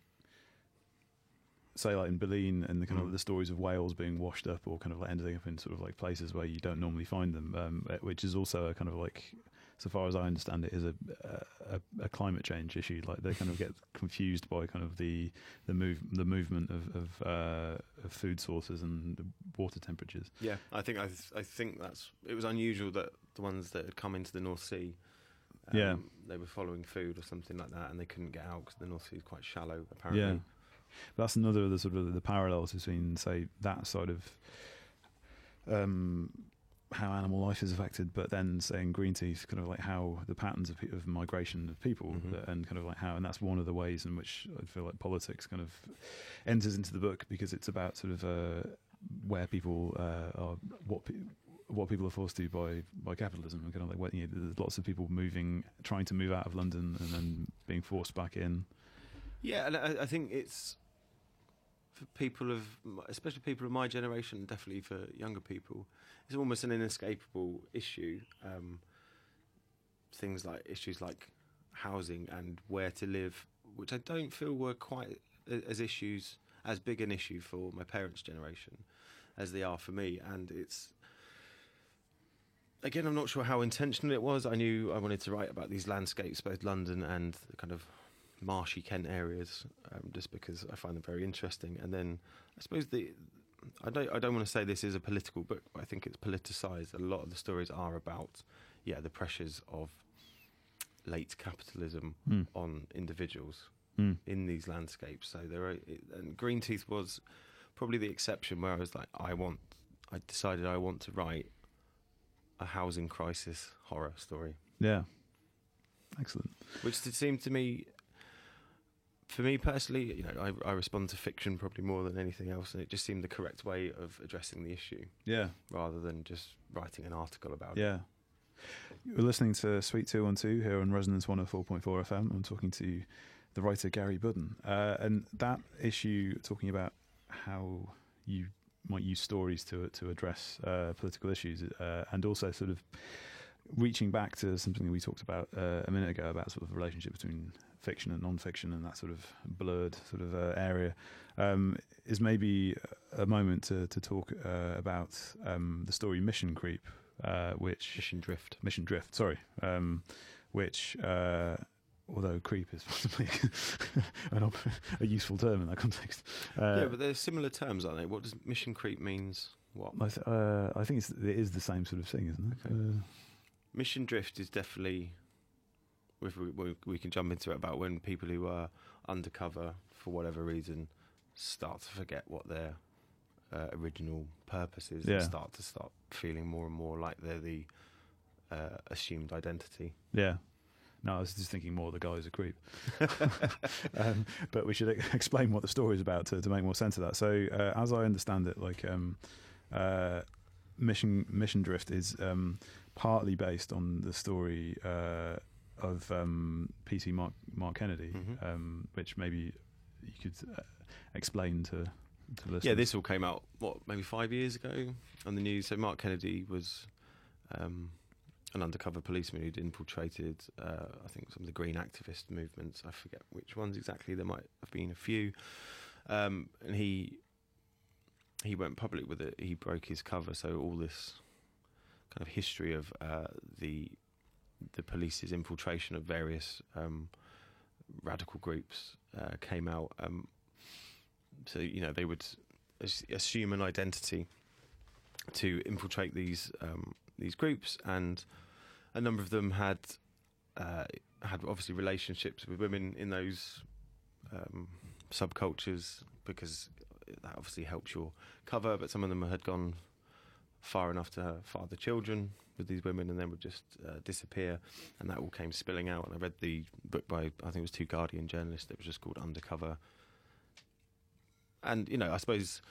say like in Baleen and the kind Mm. of the stories of whales being washed up or kind of like ending up in sort of like places where you don't normally find them, um, uh, which is also a kind of like, so far as I understand it, is a, a a climate change issue. Like they kind of get [LAUGHS] confused by kind of the the move the movement of of, uh, of food sources and the water temperatures. Yeah, I think I, th- I think that's it was unusual that the ones that had come into the North Sea, um, Yeah. they were following food or something like that, and they couldn't get out because the North Sea is quite shallow apparently. Yeah. But that's another of the sort of the parallels between, say, that side of um, how animal life is affected, but then saying green teeth, kind of like how the patterns of, of migration of people, Mhm. that- and kind of like how, and that's one of the ways in which I feel like politics kind of enters into the book because it's about sort of uh, where people uh, are, what. Pe- what people are forced to by by capitalism, and kind of like you know, there's lots of people moving, trying to move out of London, and then being forced back in. Yeah, and I, I think it's for people of, especially people of my generation, definitely for younger people, it's almost an inescapable issue. Um, things like issues like housing and where to live, which I don't feel were quite as issues as big an issue for my parents' generation as they are for me, and it's again, I'm not sure how intentional it was. I knew I wanted to write about these landscapes, both London and the kind of marshy Kent areas, um, just because I find them very interesting. And then I suppose the I don't I don't want to say this is a political book, but I think it's politicized. A lot of the stories are about yeah the pressures of late capitalism Mm. on individuals Mm. in these landscapes. So there are, and Green Teeth was probably the exception where I was like, I want, I decided I want to write a housing crisis horror story, Yeah. Excellent. which did seem to me, for me personally, you know, I, I respond to fiction probably more than anything else, and it just seemed the correct way of addressing the issue Yeah. rather than just writing an article about it. Yeah. You're listening to Suite 212 here on Resonance 104.4 FM. I'm talking to the writer Gary Budden. Uh, and that issue, talking about how you might use stories to to address uh, political issues, uh, and also sort of reaching back to something we talked about uh, a minute ago about sort of the relationship between fiction and non-fiction and that sort of blurred sort of uh, area um, is maybe a moment to to talk uh, about um, the story Mission Creep, uh, which Mission Drift. Mission Drift, sorry, um, which uh, although creep is [LAUGHS] possibly an op- a useful term in that context. Uh, yeah, but they're similar terms, aren't they? What does mission creep means? What? I, th- uh, I think it's, it is the same sort of thing, isn't it? Okay. Mission Drift is definitely. If we, we, we can jump into it about when people who are undercover for whatever reason start to forget what their uh, original purpose is Yeah. and start to start feeling more and more like they're the uh, assumed identity. yeah. No, I was just thinking more the guy's a creep. [LAUGHS] [LAUGHS] um, but we should explain what the story is about to, to make more sense of that. So, uh, as I understand it, like um, uh, Mission Mission Drift is um, partly based on the story uh, of um, PC Mark Mark Kennedy, Mhm. um, which maybe you could uh, explain to to listeners. Yeah, this all came out what maybe five years ago on the news. So Mark Kennedy was um, an undercover policeman who'd infiltrated, uh, I think, some of the green activist movements. I forget which ones exactly. There might have been a few, um, and he he went public with it. He broke his cover, so all this kind of history of uh, the the police's infiltration of various um, radical groups uh, came out. Um, so you know they would assume an identity to infiltrate these um, these groups, and a number of them had uh, had obviously relationships with women in those um, subcultures because that obviously helps your cover. But some of them had gone far enough to father children with these women, and then would just uh, disappear, and that all came spilling out. And I read the book by I think it was two Guardian journalists that was just called Undercover and you know, I suppose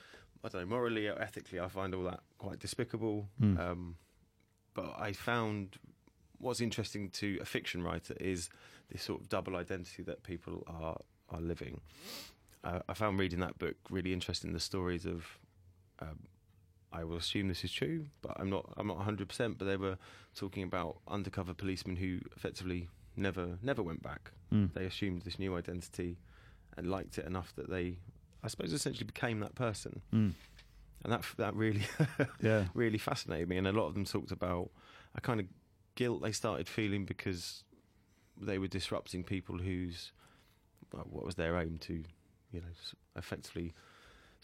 I don't know morally or ethically, I find all that quite despicable. Hmm. Um, but I found what's interesting to a fiction writer is this sort of double identity that people are are living. Uh, I found reading that book really interesting. The stories of, um, I will assume this is true, but I'm not. I'm not 100. percent But they were talking about undercover policemen who effectively never never went back Mm. they assumed this new identity and liked it enough that they, I suppose, essentially became that person, Mm. and that that really [LAUGHS] Yeah. really fascinated me. And a lot of them talked about a kind of guilt they started feeling because they were disrupting people whose what was their aim to, you know, effectively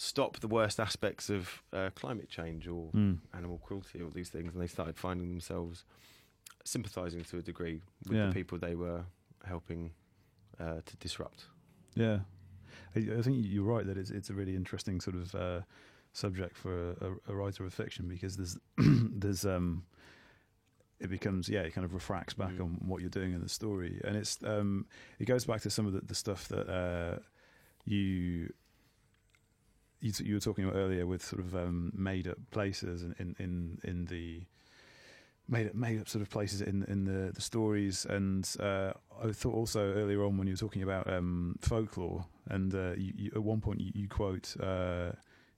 stop the worst aspects of uh, climate change or Mm. animal cruelty, or these things, and they started finding themselves sympathising to a degree with Yeah. the people they were helping uh, to disrupt. Yeah, I, I think you're right that it's it's a really interesting sort of uh, subject for a, a writer of fiction because there's [CLEARS THROAT] there's um it becomes yeah it kind of refracts back Mm. on what you're doing in the story and it's um it goes back to some of the, the stuff that uh you you, you were talking about earlier with sort of um, made up places in in in, in the made up made up sort of places in in the the stories and uh, I thought also earlier on when you were talking about um, folklore and uh, you, you, at one point you, you quote. Uh,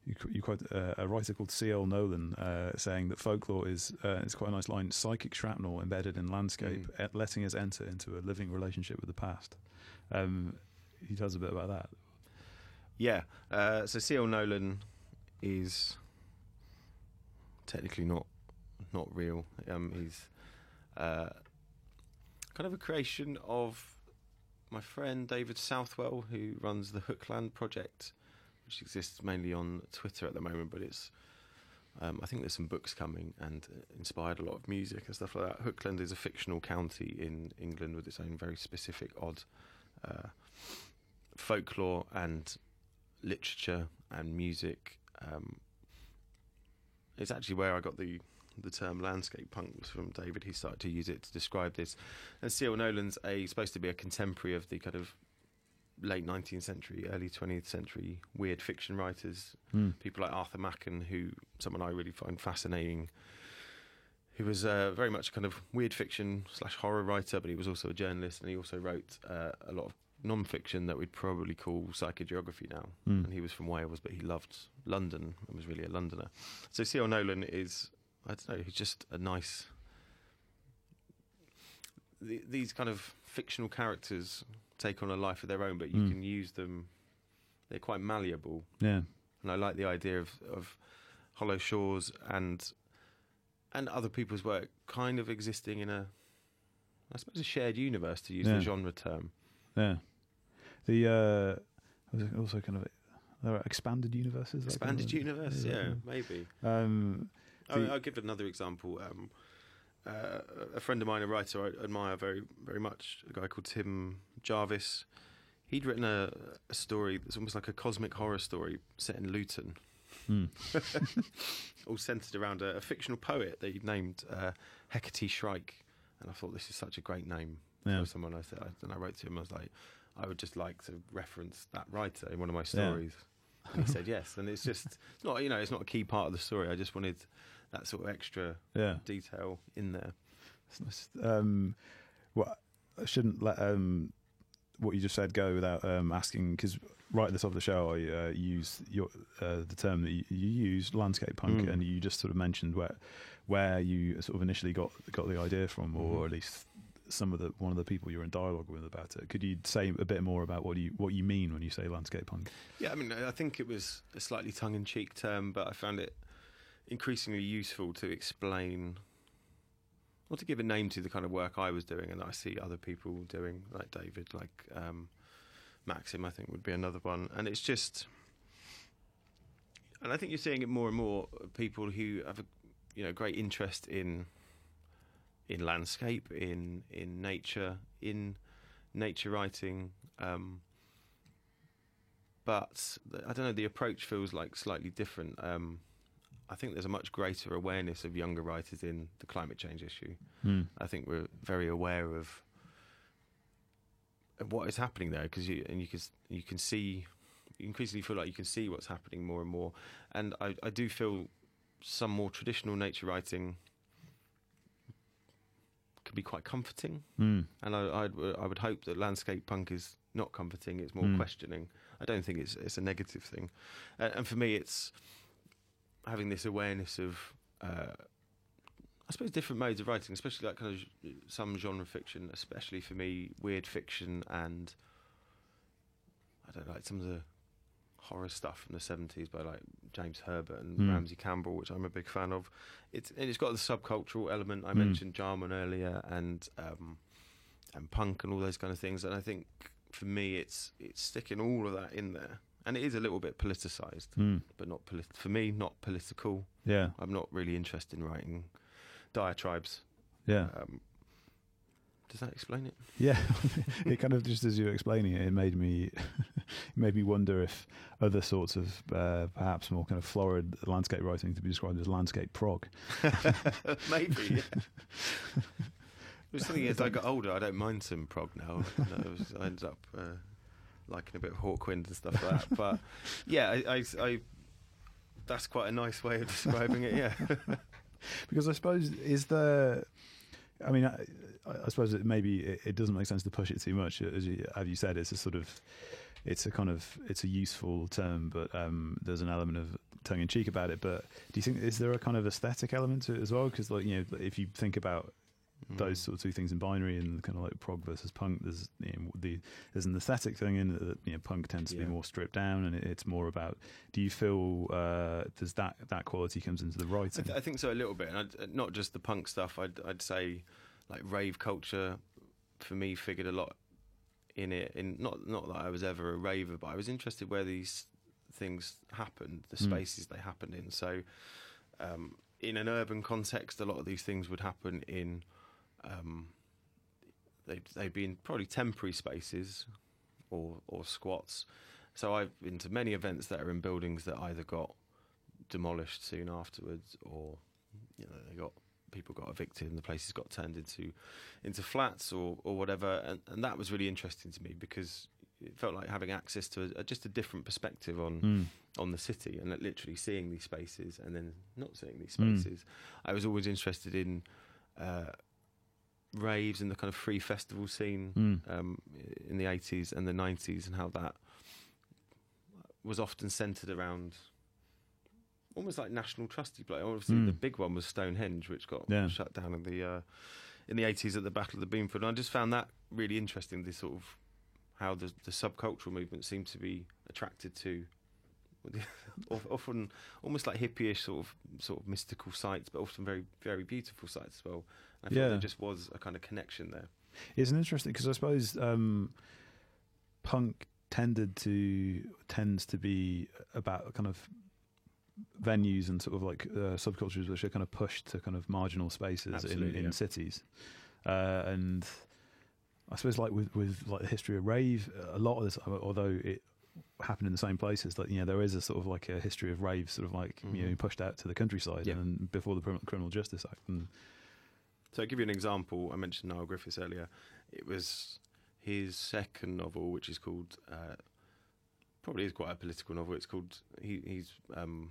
you, you quote uh, a writer called C.L. Nolan uh, saying that folklore is, uh, it's quite a nice line, psychic shrapnel embedded in landscape, Mm. letting us enter into a living relationship with the past. Um, he tells a bit about that. Yeah. Uh, so C.L. Nolan is technically not not real. Um, he's uh, kind of a creation of my friend David Southwell, who runs the Hookland project, which exists mainly on Twitter at the moment. But it's um, I think there's some books coming and uh, inspired a lot of music and stuff like that. Hookland is a fictional county in England with its own very specific, odd uh, folklore and literature and music. Um, it's actually where I got the the term landscape punk was from David. He started to use it to describe this. And C.L. Nolan's a supposed to be a contemporary of the kind of late 19th century, early 20th century weird fiction writers. People like Arthur Machen, who someone I really find fascinating. He was uh, very much a kind of weird fiction slash horror writer, but he was also a journalist, and he also wrote uh, a lot of non-fiction that we'd probably call psychogeography now. Mm. And he was from Wales, but he loved London and was really a Londoner. So C.L. Nolan is, I don't know, he's just a nice. The, these kind of fictional characters take on a life of their own, but you Mm. can use them. They're quite malleable, Yeah. and I like the idea of, of Hollow Shores and and other people's work kind of existing in a, I suppose, a shared universe to use Yeah. the genre term. Yeah. The uh, was also kind of there are expanded universes. that kind Expanded of- universe, yeah, maybe. Um, The- I'll give another example. Um, uh, a friend of mine, a writer I admire very, very much, a guy called Tim Jarvis. He'd written a, a story that's almost like a cosmic horror story set in Luton, hmm. [LAUGHS] all centered around a, a fictional poet that he'd named uh, Hecate Shrike. And I thought this is such a great name Yeah. for someone. I said, and I wrote to him. I was like, I would just like to reference that writer in one of my Yeah. stories. And he said yes, and it's just it's not you know it's not a key part of the story. I just wanted that sort of extra Yeah. detail in there. Um, well, I shouldn't let um, what you just said go without um, asking because right at the top of the show, I uh, use your uh, the term that you, you use, landscape punk, Mm. and you just sort of mentioned where where you sort of initially got got the idea from, or Mhm. at least some of the one of the people you're in dialogue with about it. Could you say a bit more about what you what you mean when you say landscape punk? Yeah, I mean, I think it was a slightly tongue-in-cheek term, but I found it increasingly useful to explain or to give a name to the kind of work I was doing and I see other people doing, like David, like um, Maxim. I think would be another one, and it's just, and I think you're seeing it more and more. People who have a you know great interest in in landscape, in in nature, in nature writing. Um, but I don't know. The approach feels like slightly different. Um, I think there's a much greater awareness of younger writers in the climate change issue. Hmm. I think we're very aware of, of what is happening there because you and you can you can see you increasingly feel like you can see what's happening more and more. And I, I do feel some more traditional nature writing can be quite comforting. Hmm. And I, I'd, I would hope that landscape punk is not comforting; it's more Mm. questioning. I don't think it's it's a negative thing. Uh, and for me, it's having this awareness of, uh, I suppose, different modes of writing, especially like kind of some genre fiction, especially for me, weird fiction and I don't know, like some of the horror stuff from the seventies by like James Herbert and Mm. Ramsey Campbell, which I'm a big fan of. It's and it's got the subcultural element. I Mm. mentioned Jarman earlier and um, and punk and all those kind of things. And I think for me, it's it's sticking all of that in there, and it is a little bit politicized, Hmm. but not polit- for me, not political. Yeah. I'm not really interested in writing diatribes. Yeah. Um, does that explain it? Yeah, [LAUGHS] it kind of just as you were explaining it, it made me [LAUGHS] made me wonder if other sorts of uh, perhaps more kind of florid landscape writing to be described as landscape prog. [LAUGHS] Maybe. Yeah. [LAUGHS] I was thinking as I got older, I don't mind some prog now. I, was, I ended up uh, liking a bit of Hawkwind and stuff like that. But yeah, I, I, I that's quite a nice way of describing it. Yeah. [LAUGHS] Because I suppose is the, I mean, I, I suppose it maybe it, it doesn't make sense to push it too much. As you, as you said, it's a sort of it's a kind of it's a useful term, but um, there's an element of tongue in cheek about it. But do you think is there a kind of aesthetic element to it as well? Because like you know, if you think about Mm. those sort of two things in binary and kind of like prog versus punk, there's you know, the there's an aesthetic thing in that you know punk tends to Yeah. be more stripped down, and it, it's more about. Do you feel uh, does that that quality comes into the I, writing? th- I think so a little bit, and I'd, not just the punk stuff. I'd, I'd say like rave culture for me figured a lot in it. In not not that I was ever a raver, but I was interested where these things happened, the Mm. spaces they happened in. So, um, in an urban context, a lot of these things would happen in. Um, they'd, they'd be in probably temporary spaces or or squats. So I've been to many events that are in buildings that either got demolished soon afterwards, or you know they got people got evicted and the places got turned into into flats or or whatever, and, and that was really interesting to me because it felt like having access to a, just a different perspective on Mm. on the city and like, literally seeing these spaces and then not seeing these Mm. spaces. I was always interested in uh, raves and the kind of free festival scene Mm. um, in the 80s and the 90s and how that was often centered around almost like national trusty play. Obviously, Mm. the big one was Stonehenge, which got Yeah. shut down in the uh, in the 80s at the Battle of the Beanfield. And I just found that really interesting. This sort of how the the subcultural movement seemed to be attracted to [LAUGHS] often almost like hippie-ish sort of sort of mystical sites, but often very very beautiful sites as well. I thought Yeah. there just was a kind of connection there. It's an interesting because I suppose um, punk tended to tends to be about kind of venues and sort of like uh, subcultures which are kind of pushed to kind of marginal spaces in, in yeah. cities, uh, and I suppose like with with like the history of rave, a lot of this, although it happened in the same places, like you know there is a sort of like a history of rave, sort of like you know Mhm. pushed out to the countryside Yeah. and before the Criminal- Criminal Justice Act, and So I'll give you an example. I mentioned Niall Griffiths earlier. It was his second novel, which is called uh, probably is quite a political novel. It's called he he's um,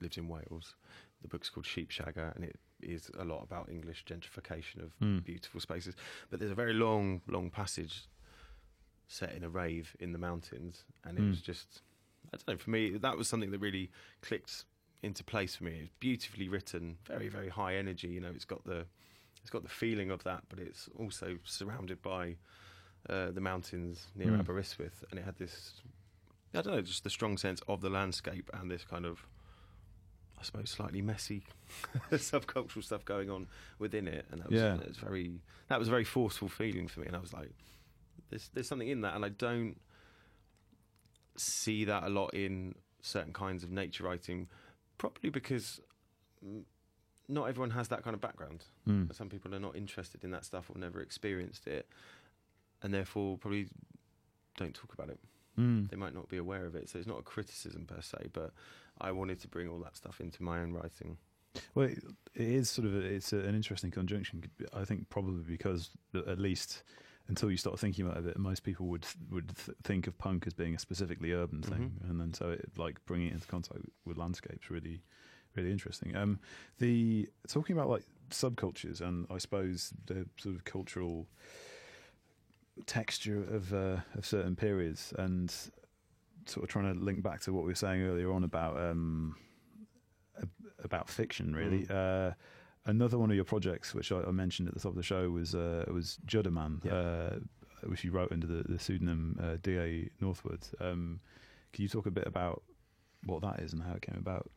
lives in Wales. The book's called Sheepshagger, and it is a lot about English gentrification of Mm. beautiful spaces. But there's a very long, long passage set in a rave in the mountains, and it Mm. was just I don't know. For me, that was something that really clicked into place for me. It's beautifully written, very, very high energy. You know, it's got the it's got the feeling of that, but it's also surrounded by uh, the mountains near Mm. Aberystwyth, and it had this I don't know, just the strong sense of the landscape and this kind of I suppose slightly messy [LAUGHS] subcultural stuff going on within it, and that was, Yeah. was very that was a very forceful feeling for me, and I was like, there's there's something in that, and I don't see that a lot in certain kinds of nature writing, probably because not everyone has that kind of background. Mm. Some people are not interested in that stuff or never experienced it, and therefore probably don't talk about it. Mm. They might not be aware of it. So it's not a criticism per se, but I wanted to bring all that stuff into my own writing. Well, it is sort of a, it's a, an interesting conjunction. I think probably because at least until you start thinking about it, most people would would th- think of punk as being a specifically urban thing, Mhm. and then so it, like bringing it into contact with landscapes really really interesting. Um, the talking about like subcultures and I suppose the sort of cultural texture of uh, of certain periods and sort of trying to link back to what we were saying earlier on about um, about fiction really Mm. uh, another one of your projects which I, I mentioned at the top of the show was uh, was Judderman Yeah. uh, which you wrote under the, the pseudonym uh, D.A. Northwood um, can you talk a bit about what that is and how it came about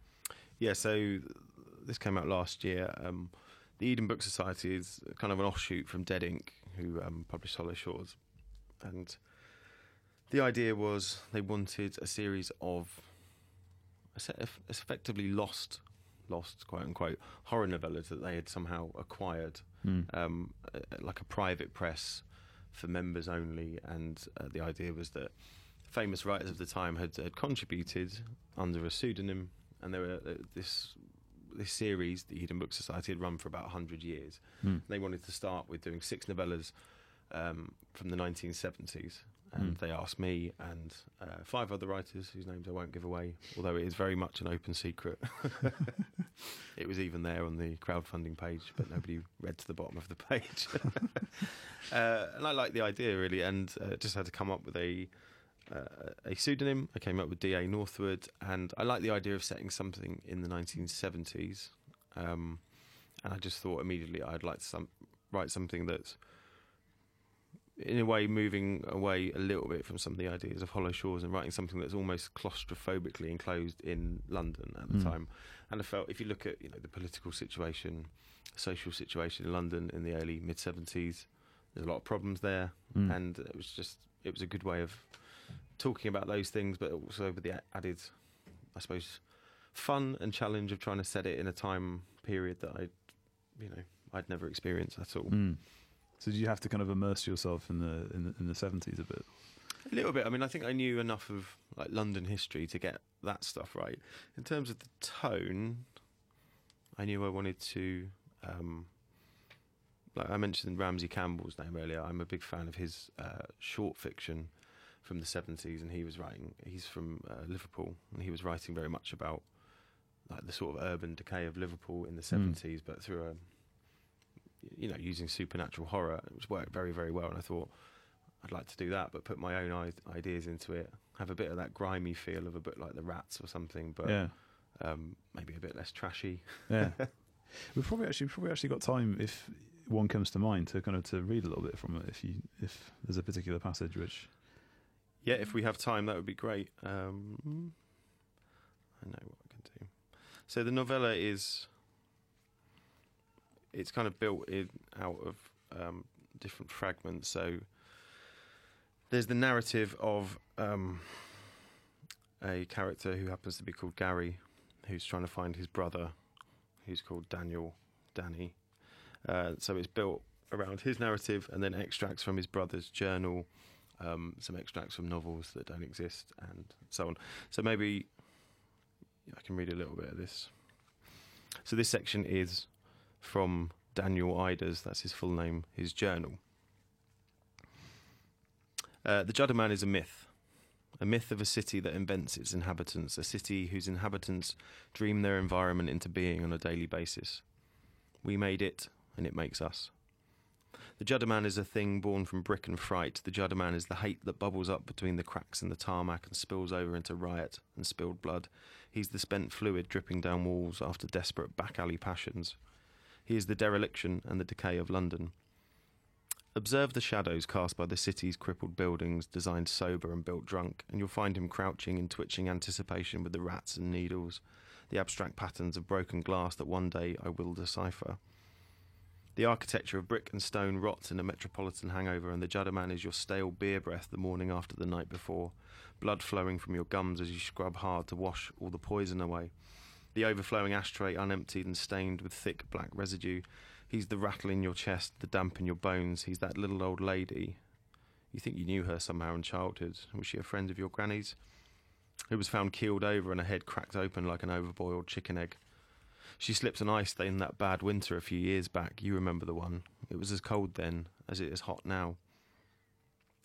Yeah, so this came out last year. Um, the Eden Book Society is kind of an offshoot from Dead Ink, who um, published Hollow Shores. And the idea was they wanted a series of effectively lost, lost, quote unquote, horror novellas that they had somehow acquired, Mm. um, uh, like a private press for members only. And uh, the idea was that famous writers of the time had, had contributed under a pseudonym, and there were uh, this this series, the Eden Book Society, had run for about hundred years. Mm. They wanted to start with doing six novellas um, from the 1970s, and Mm. they asked me and uh, five other writers whose names I won't give away, although it is very much an open secret. [LAUGHS] [LAUGHS] it was even there on the crowdfunding page, but nobody read to the bottom of the page. [LAUGHS] uh, and I liked the idea really, and uh, just had to come up with a uh, a pseudonym. I came up with D.A. Northwood, and I like the idea of setting something in the 1970s. Um, and I just thought immediately I'd like to some, write something that's, in a way, moving away a little bit from some of the ideas of Hollow Shores and writing something that's almost claustrophobically enclosed in London at the Mm. time. And I felt if you look at you know the political situation, social situation in London in the early mid 70s, there's a lot of problems there Mm. and it was just it was a good way of talking about those things, but also with the added, I suppose, fun and challenge of trying to set it in a time period that I, you know, I'd never experienced at all. Mm. So did you have to kind of immerse yourself in the in the, in the 70s a bit? A little bit. I mean, I think I knew enough of like London history to get that stuff right. In terms of the tone, I knew I wanted to. Um, like I mentioned Ramsey Campbell's name earlier. I'm a big fan of his uh, short fiction from the 70s, and he was writing. He's from uh, Liverpool, and he was writing very much about like the sort of urban decay of Liverpool in the Mm. 70s, but through a you know using supernatural horror, which worked very very well. And I thought I'd like to do that, but put my own ideas into it. Have a bit of that grimy feel of a book like The Rats or something, but yeah, um, maybe a bit less trashy. yeah. [LAUGHS] We've probably actually we've probably actually got time if one comes to mind to kind of to read a little bit from it. If you if there's a particular passage which Yeah, if we have time, that would be great. Um, I know what I can do. So the novella is it's kind of built in out of um, different fragments. So there's the narrative of um, a character who happens to be called Gary, who's trying to find his brother, who's called Daniel, Danny. Uh, so it's built around his narrative and then extracts from his brother's journal um, some extracts from novels that don't exist, and so on. So maybe I can read a little bit of this. So this section is from Daniel Iders, that's his full name, his journal. Uh, the Judderman is a myth. A myth of a city that invents its inhabitants, a city whose inhabitants dream their environment into being on a daily basis. We made it, and it makes us. The Judderman is a thing born from brick and fright. The Judderman is the hate that bubbles up between the cracks in the tarmac and spills over into riot and spilled blood. He's the spent fluid dripping down walls after desperate back alley passions. He is the dereliction and the decay of London. Observe the shadows cast by the city's crippled buildings, designed sober and built drunk, and you'll find him crouching in twitching anticipation with the rats and needles, the abstract patterns of broken glass that one day I will decipher. The architecture of brick and stone rots in a metropolitan hangover, and the Judderman is your stale beer breath the morning after the night before, blood flowing from your gums as you scrub hard to wash all the poison away. The overflowing ashtray unemptied and stained with thick black residue. He's the rattle in your chest, the damp in your bones. He's that little old lady. You think you knew her somehow in childhood. Was she a friend of your granny's? Who was found keeled over and her head cracked open like an overboiled chicken egg. She slipped on ice in that bad winter a few years back. You remember the one. It was as cold then as it is hot now.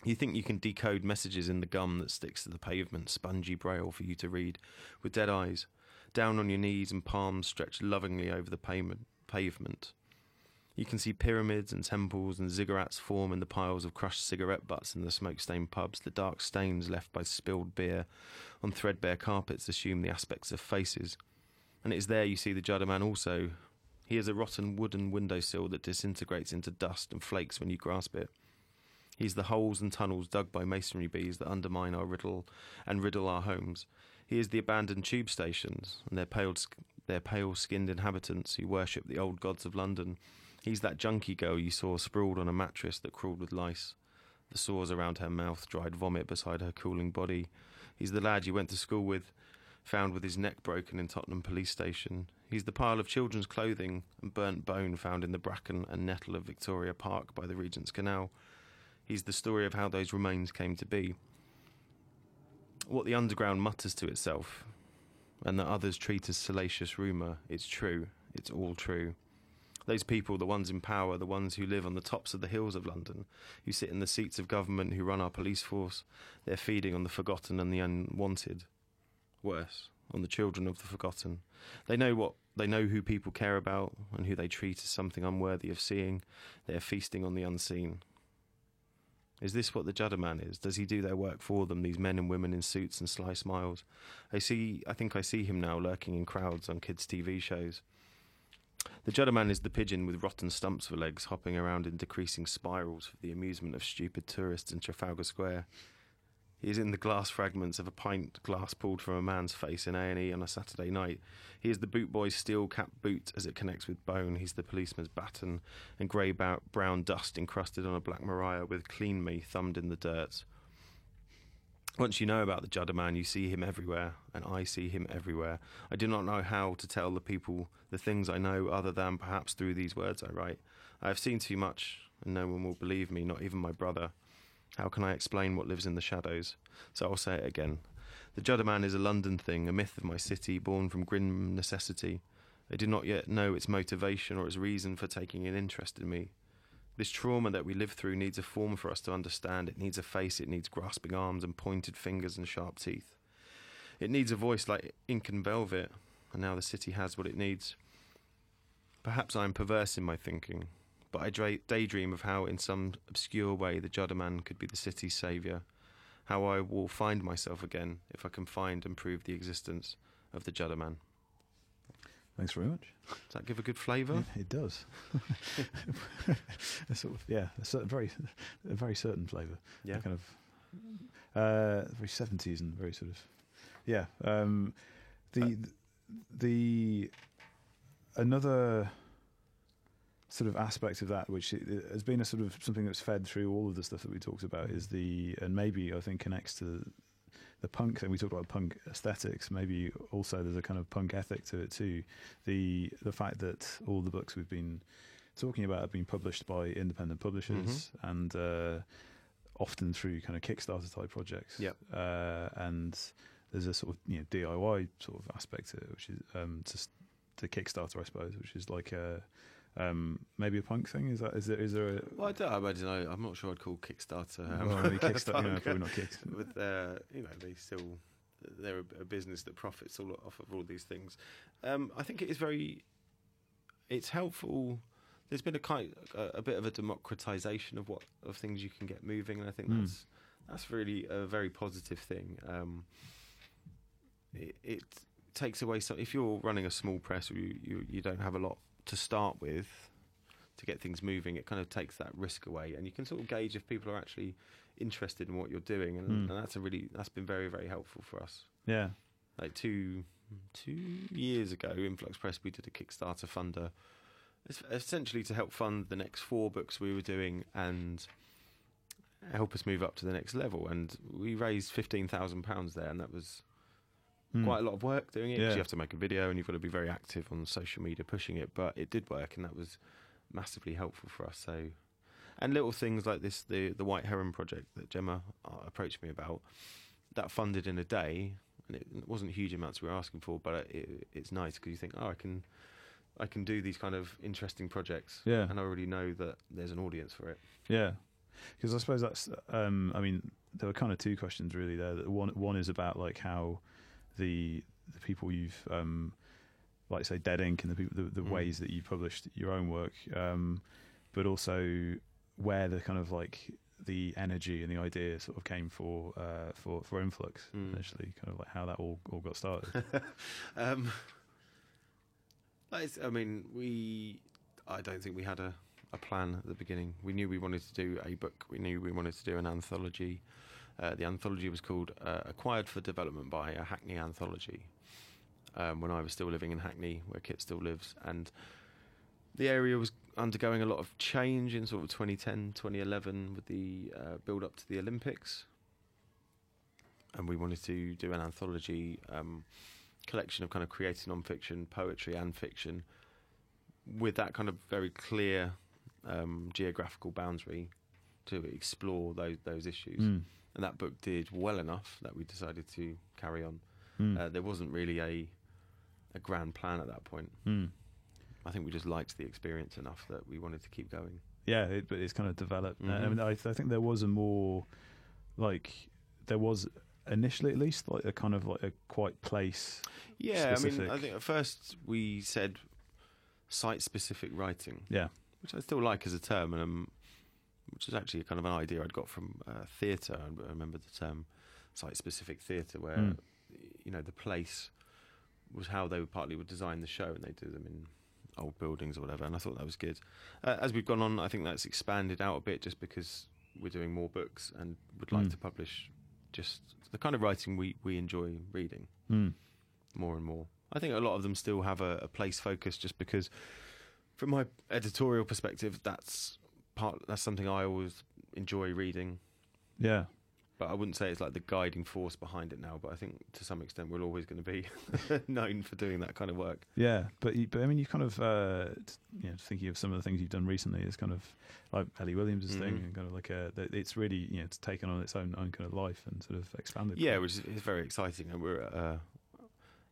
You think you can decode messages in the gum that sticks to the pavement, spongy braille for you to read, with dead eyes, down on your knees and palms stretched lovingly over the pavement. You can see pyramids and temples and ziggurats form in the piles of crushed cigarette butts in the smoke stained pubs. The dark stains left by spilled beer on threadbare carpets assume the aspects of faces. And it is there you see the Judderman also. He is a rotten wooden windowsill that disintegrates into dust and flakes when you grasp it. He's the holes and tunnels dug by masonry bees that undermine our riddle and riddle our homes. He is the abandoned tube stations and their pale, their pale-skinned inhabitants who worship the old gods of London. He's that junkie girl you saw sprawled on a mattress that crawled with lice. The sores around her mouth, dried vomit beside her cooling body. He's the lad you went to school with, found with his neck broken in Tottenham police station. He's the pile of children's clothing and burnt bone found in the bracken and nettle of Victoria Park by the Regent's Canal. He's the story of how those remains came to be. What the underground mutters to itself, and that others treat as salacious rumour, it's true, it's all true. Those people, the ones in power, the ones who live on the tops of the hills of London, who sit in the seats of government, who run our police force, they're feeding on the forgotten and the unwanted. Worse, on the children of the forgotten. They know what they know who people care about and who they treat as something unworthy of seeing. They are feasting on the unseen. Is this what the Judder Man is? Does he do their work for them? These men and women in suits and sly smiles. I see. I think I see him now lurking in crowds on kids' TV shows. The Judder Man is the pigeon with rotten stumps for legs, hopping around in decreasing spirals for the amusement of stupid tourists in Trafalgar Square. He is in the glass fragments of a pint glass pulled from a man's face in A&E on a Saturday night. He is the boot boy's steel cap boot as it connects with bone. He's the policeman's baton and grey brown dust encrusted on a black Mariah with clean me thumbed in the dirt. Once you know about the Judder Man, you see him everywhere, and I see him everywhere. I do not know how to tell the people the things I know other than perhaps through these words I write. I have seen too much, and no one will believe me, not even my brother. How can I explain what lives in the shadows? So I'll say it again. The Judder Man is a London thing, a myth of my city, born from grim necessity. I do not yet know its motivation or its reason for taking an interest in me. This trauma that we live through needs a form for us to understand. It needs a face, it needs grasping arms and pointed fingers and sharp teeth. It needs a voice like ink and velvet, and now the city has what it needs. Perhaps I am perverse in my thinking, but I daydream of how, in some obscure way, the Judderman could be the city's saviour. How I will find myself again if I can find and prove the existence of the Judderman. Thanks very much. Does that give a good flavour? It, it does. [LAUGHS] a sort of yeah, a very a very certain flavour. Yeah, kind of uh, very seventies and very sort of yeah. Um, the uh, the another sort of aspect of that, which has been a sort of something that's fed through all of the stuff that we talked about, is the and maybe I think connects to the punk thing we talked about punk aesthetics maybe also there's a kind of punk ethic to it too the the fact that all the books we've been talking about have been published by independent publishers mm-hmm. and uh, often through kind of Kickstarter type projects yep. Uh, and there's a sort of you know DIY sort of aspect to it which is um, to, to Kickstarter I suppose which is like a um, maybe a punk thing? Is that is there is there? A, well, I don't, I don't know. I'm not sure I'd call Kickstarter. Um, well, [LAUGHS] Kickstarter, know, probably not Kickstarter. With uh, you know, they still they're a, business that profits all off of all these things. Um, I think it is very. It's helpful. There's been a kind, a, a, bit of a democratization of what of things you can get moving, and I think mm. that's that's really a very positive thing. Um, it, it, takes away some. If you're running a small press, you, you you don't have a lot to start with to get things moving, it kind of takes that risk away, and you can sort of gauge if people are actually interested in what you're doing, and, mm. and that's a really that's been very very helpful for us. Yeah, like two two years ago, Influx Press we did a Kickstarter funder, essentially to help fund the next four books we were doing and help us move up to the next level. And we raised fifteen thousand pounds there, and that was mm. quite a lot of work doing it. Yeah. You have to make a video and you've got to be very active on social media pushing it. But it did work, and that was massively helpful for us. So, and little things like this, the the White Heron project that Gemma uh, approached me about, that funded in a day, and it wasn't huge amounts we were asking for, but it, it's nice because you think, oh, I can. I can do these kind of interesting projects, yeah, and I already know that there's an audience for it. Yeah, because I suppose that's. Um, I mean, there were kind of two questions really there. That one one is about like how the the people you've um, like say Dead Ink and the people the, the mm. ways that you published your own work, um, but also where the kind of like the energy and the idea sort of came for uh, for for Influx mm. kind of like how that all all got started. [LAUGHS] um, I mean, we I don't think we had a a plan at the beginning. We knew we wanted to do a book. We knew we wanted to do an anthology. Uh, the anthology was called uh, Acquired for Development by a Hackney Anthology. Um, when I was still living in Hackney, where Kit still lives, and the area was undergoing a lot of change in sort of 2010, 2011 with the uh, build up to the Olympics. And we wanted to do an anthology um, collection of kind of creative non-fiction, poetry, and fiction with that kind of very clear um, geographical boundary to explore those those issues. Mm and that book did well enough that we decided to carry on. Mm. Uh, there wasn't really a a grand plan at that point. Mm. I think we just liked the experience enough that we wanted to keep going. Yeah, it, but it's kind of developed. Mm-hmm. I mean, I, I, think there was a more like there was initially at least like a kind of like a quite place. Yeah, specific. I mean, I think at first we said site specific writing. Yeah, which I still like as a term, and I'm which is actually kind of an idea I'd got from uh, theatre. I I remember the term site-specific theatre, where Mm. you know the place was how they would partly would design the show, and they do them in old buildings or whatever. And I thought that was good. Uh, as we've gone on, I think that's expanded out a bit, just because we're doing more books and would like Mm. to publish just the kind of writing we we enjoy reading Mm. more and more. I think a lot of them still have a, a place focus, just because, from my editorial perspective, that's part. That's something I always enjoy reading. Yeah. But I wouldn't say it's like the guiding force behind it now. But I think to some extent we're always going to be [LAUGHS] known for doing that kind of work. Yeah, but you, but I mean, you kind of uh, you know thinking of some of the things you've done recently is kind of like Eley Williams' thing, Mhm. and kind of like a, it's really you know it's taken on its own own kind of life and sort of expanded. Yeah, which is, is very exciting, and we're at a,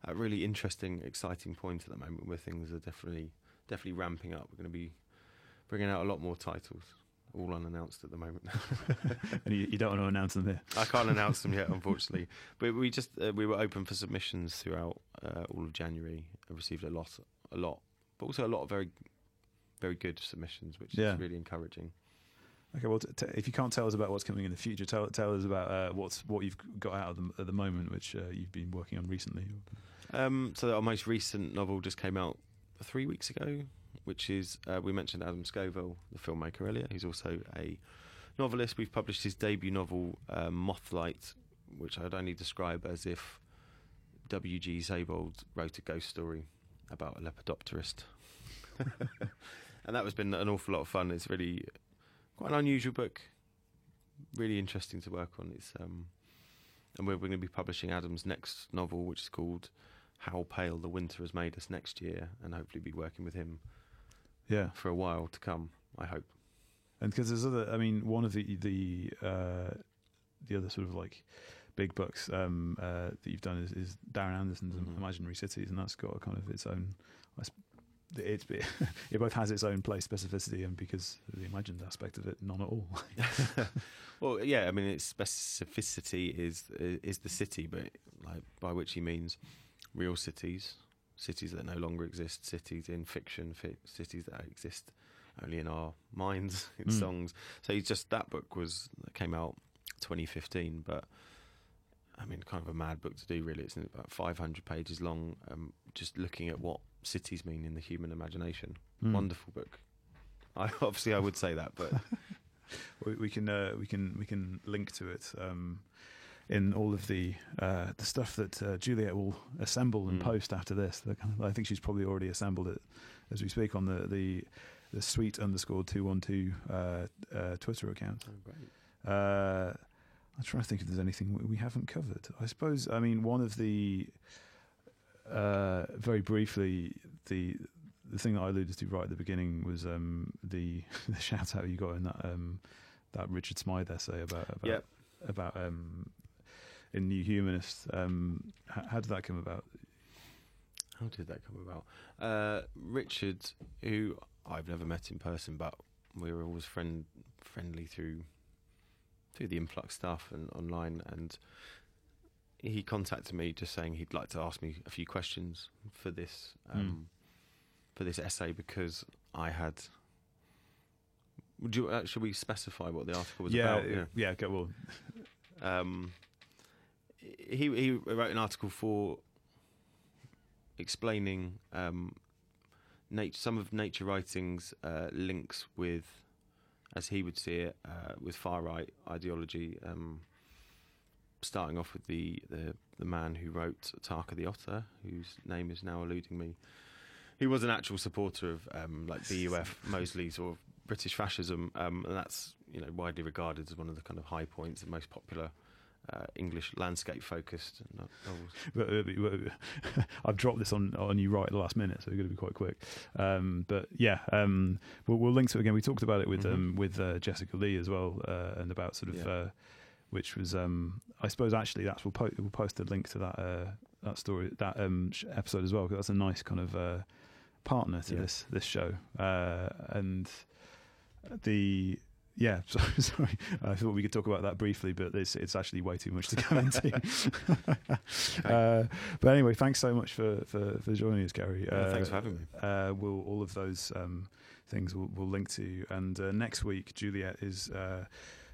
a really interesting, exciting point at the moment where things are definitely definitely ramping up. We're going to be bringing out a lot more titles, all unannounced at the moment. [LAUGHS] and you, you don't want to announce them here. I can't announce them yet, [LAUGHS] unfortunately. But we just uh, we were open for submissions throughout uh, all of January. I received a lot, a lot, but also a lot of very, very good submissions, which Yeah. is really encouraging. Okay, well, t- t- if you can't tell us about what's coming in the future, tell tell us about uh, what's what you've got out of them at the moment, which uh, you've been working on recently. Um, so our most recent novel just came out three weeks ago, which is uh, we mentioned Adam Scovell, the filmmaker earlier. He's also a novelist. We've published his debut novel, uh, Mothlight, which I'd only describe as if W. G. Sebald wrote a ghost story about a lepidopterist. [LAUGHS] and that has been an awful lot of fun. It's really quite an unusual book, really interesting to work on. It's um, and we're going to be publishing Adam's next novel, which is called "How Pale the Winter Has Made Us" next year, and hopefully be working with him Yeah, for a while to come. I hope. and because there's other, I mean, one of the the uh, the other sort of like big books um, uh, that you've done is, is Darran Anderson's Mhm. Imaginary Cities, and that's got a kind of its own. I sp- It's [LAUGHS] it both has its own place specificity and because of the imagined aspect of it, none at all. [LAUGHS] [LAUGHS] well, yeah, I mean, its specificity is is the city, but like by which he means real cities, cities that no longer exist, cities in fiction, fi- cities that exist only in our minds, [LAUGHS] in Mm. songs. So he's just that book was came out 2015, but I mean, kind of a mad book to do. Really, it's about 500 pages long, um, just looking at what cities mean in the human imagination. Mm. Wonderful book. I [LAUGHS] obviously I would say that, but [LAUGHS] we, we can uh, we can we can link to it um, in all of the uh, the stuff that uh, Juliet will assemble and Mm. post after this. Kind of, I think she's probably already assembled it as we speak on the the, the suite underscore two one two uh, Twitter account. oh, great. Uh, I'm trying to think if there's anything we- we haven't covered. I suppose I mean one of the uh, very briefly the the thing that I alluded to right at the beginning was um, the [LAUGHS] the shout out you got in that um, that Richard Smyth essay about about Yep. about um, in New Humanist. Um, how, how did that come about? How did that come about? Uh, Richard, who I've never met in person, but we were always friend friendly through through the influx stuff and online, and he contacted me just saying he'd like to ask me a few questions for this um, for this essay because I had. Would you uh, should we specify what the article was yeah, about? yeah, yeah. Go well. um, he he wrote an article for explaining um, nat- some of nature writing's uh, links with, as he would see it, uh, with far right ideology. Um, starting off with the, the the man who wrote Tarka the Otter, whose name is now eluding me. He was an actual supporter of um, like BUF, [LAUGHS] Mosley's or British fascism, um, and that's you know widely regarded as one of the kind of high points and most popular uh, English landscape-focused novels. [LAUGHS] But, uh, [LAUGHS] I've dropped this on on you right at the last minute, so we're going to be quite quick. Um, but yeah, um, we'll, we'll link to it again. We talked about it with Mhm. um, with uh, Jessica Lee as well, uh, and about sort of Yeah. uh, which was um, I suppose actually that's we'll, po- we'll post a link to that uh, that story that um, sh- episode as well because that's a nice kind of uh, partner to Yeah. this this show uh, and the yeah, [LAUGHS] sorry, sorry. I thought we could talk about that briefly, but it's it's actually way too much to go into. [LAUGHS] [LAUGHS] uh, but anyway, thanks so much for for, for joining us, Gary. Yeah, thanks for having me. Uh, will all of those um, things we'll, we'll link to. And uh, next week, Juliet is uh,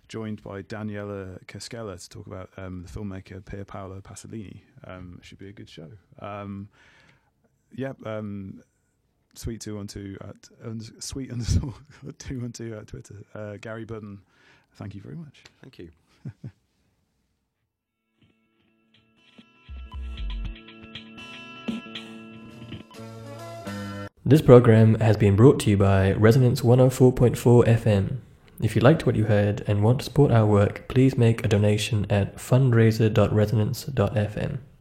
joined by Daniela Cascella to talk about um, the filmmaker Pier Paolo Pasolini. Um, should be a good show. Um, yeah, um, suite two one two at und- suite underscore [LAUGHS] two one two at Twitter. Uh, Gary Budden, thank you very much. Thank you. [LAUGHS] This program has been brought to you by Resonance 104.4 FM. If you liked what you heard and want to support our work, please make a donation at fundraiser.resonance.fm.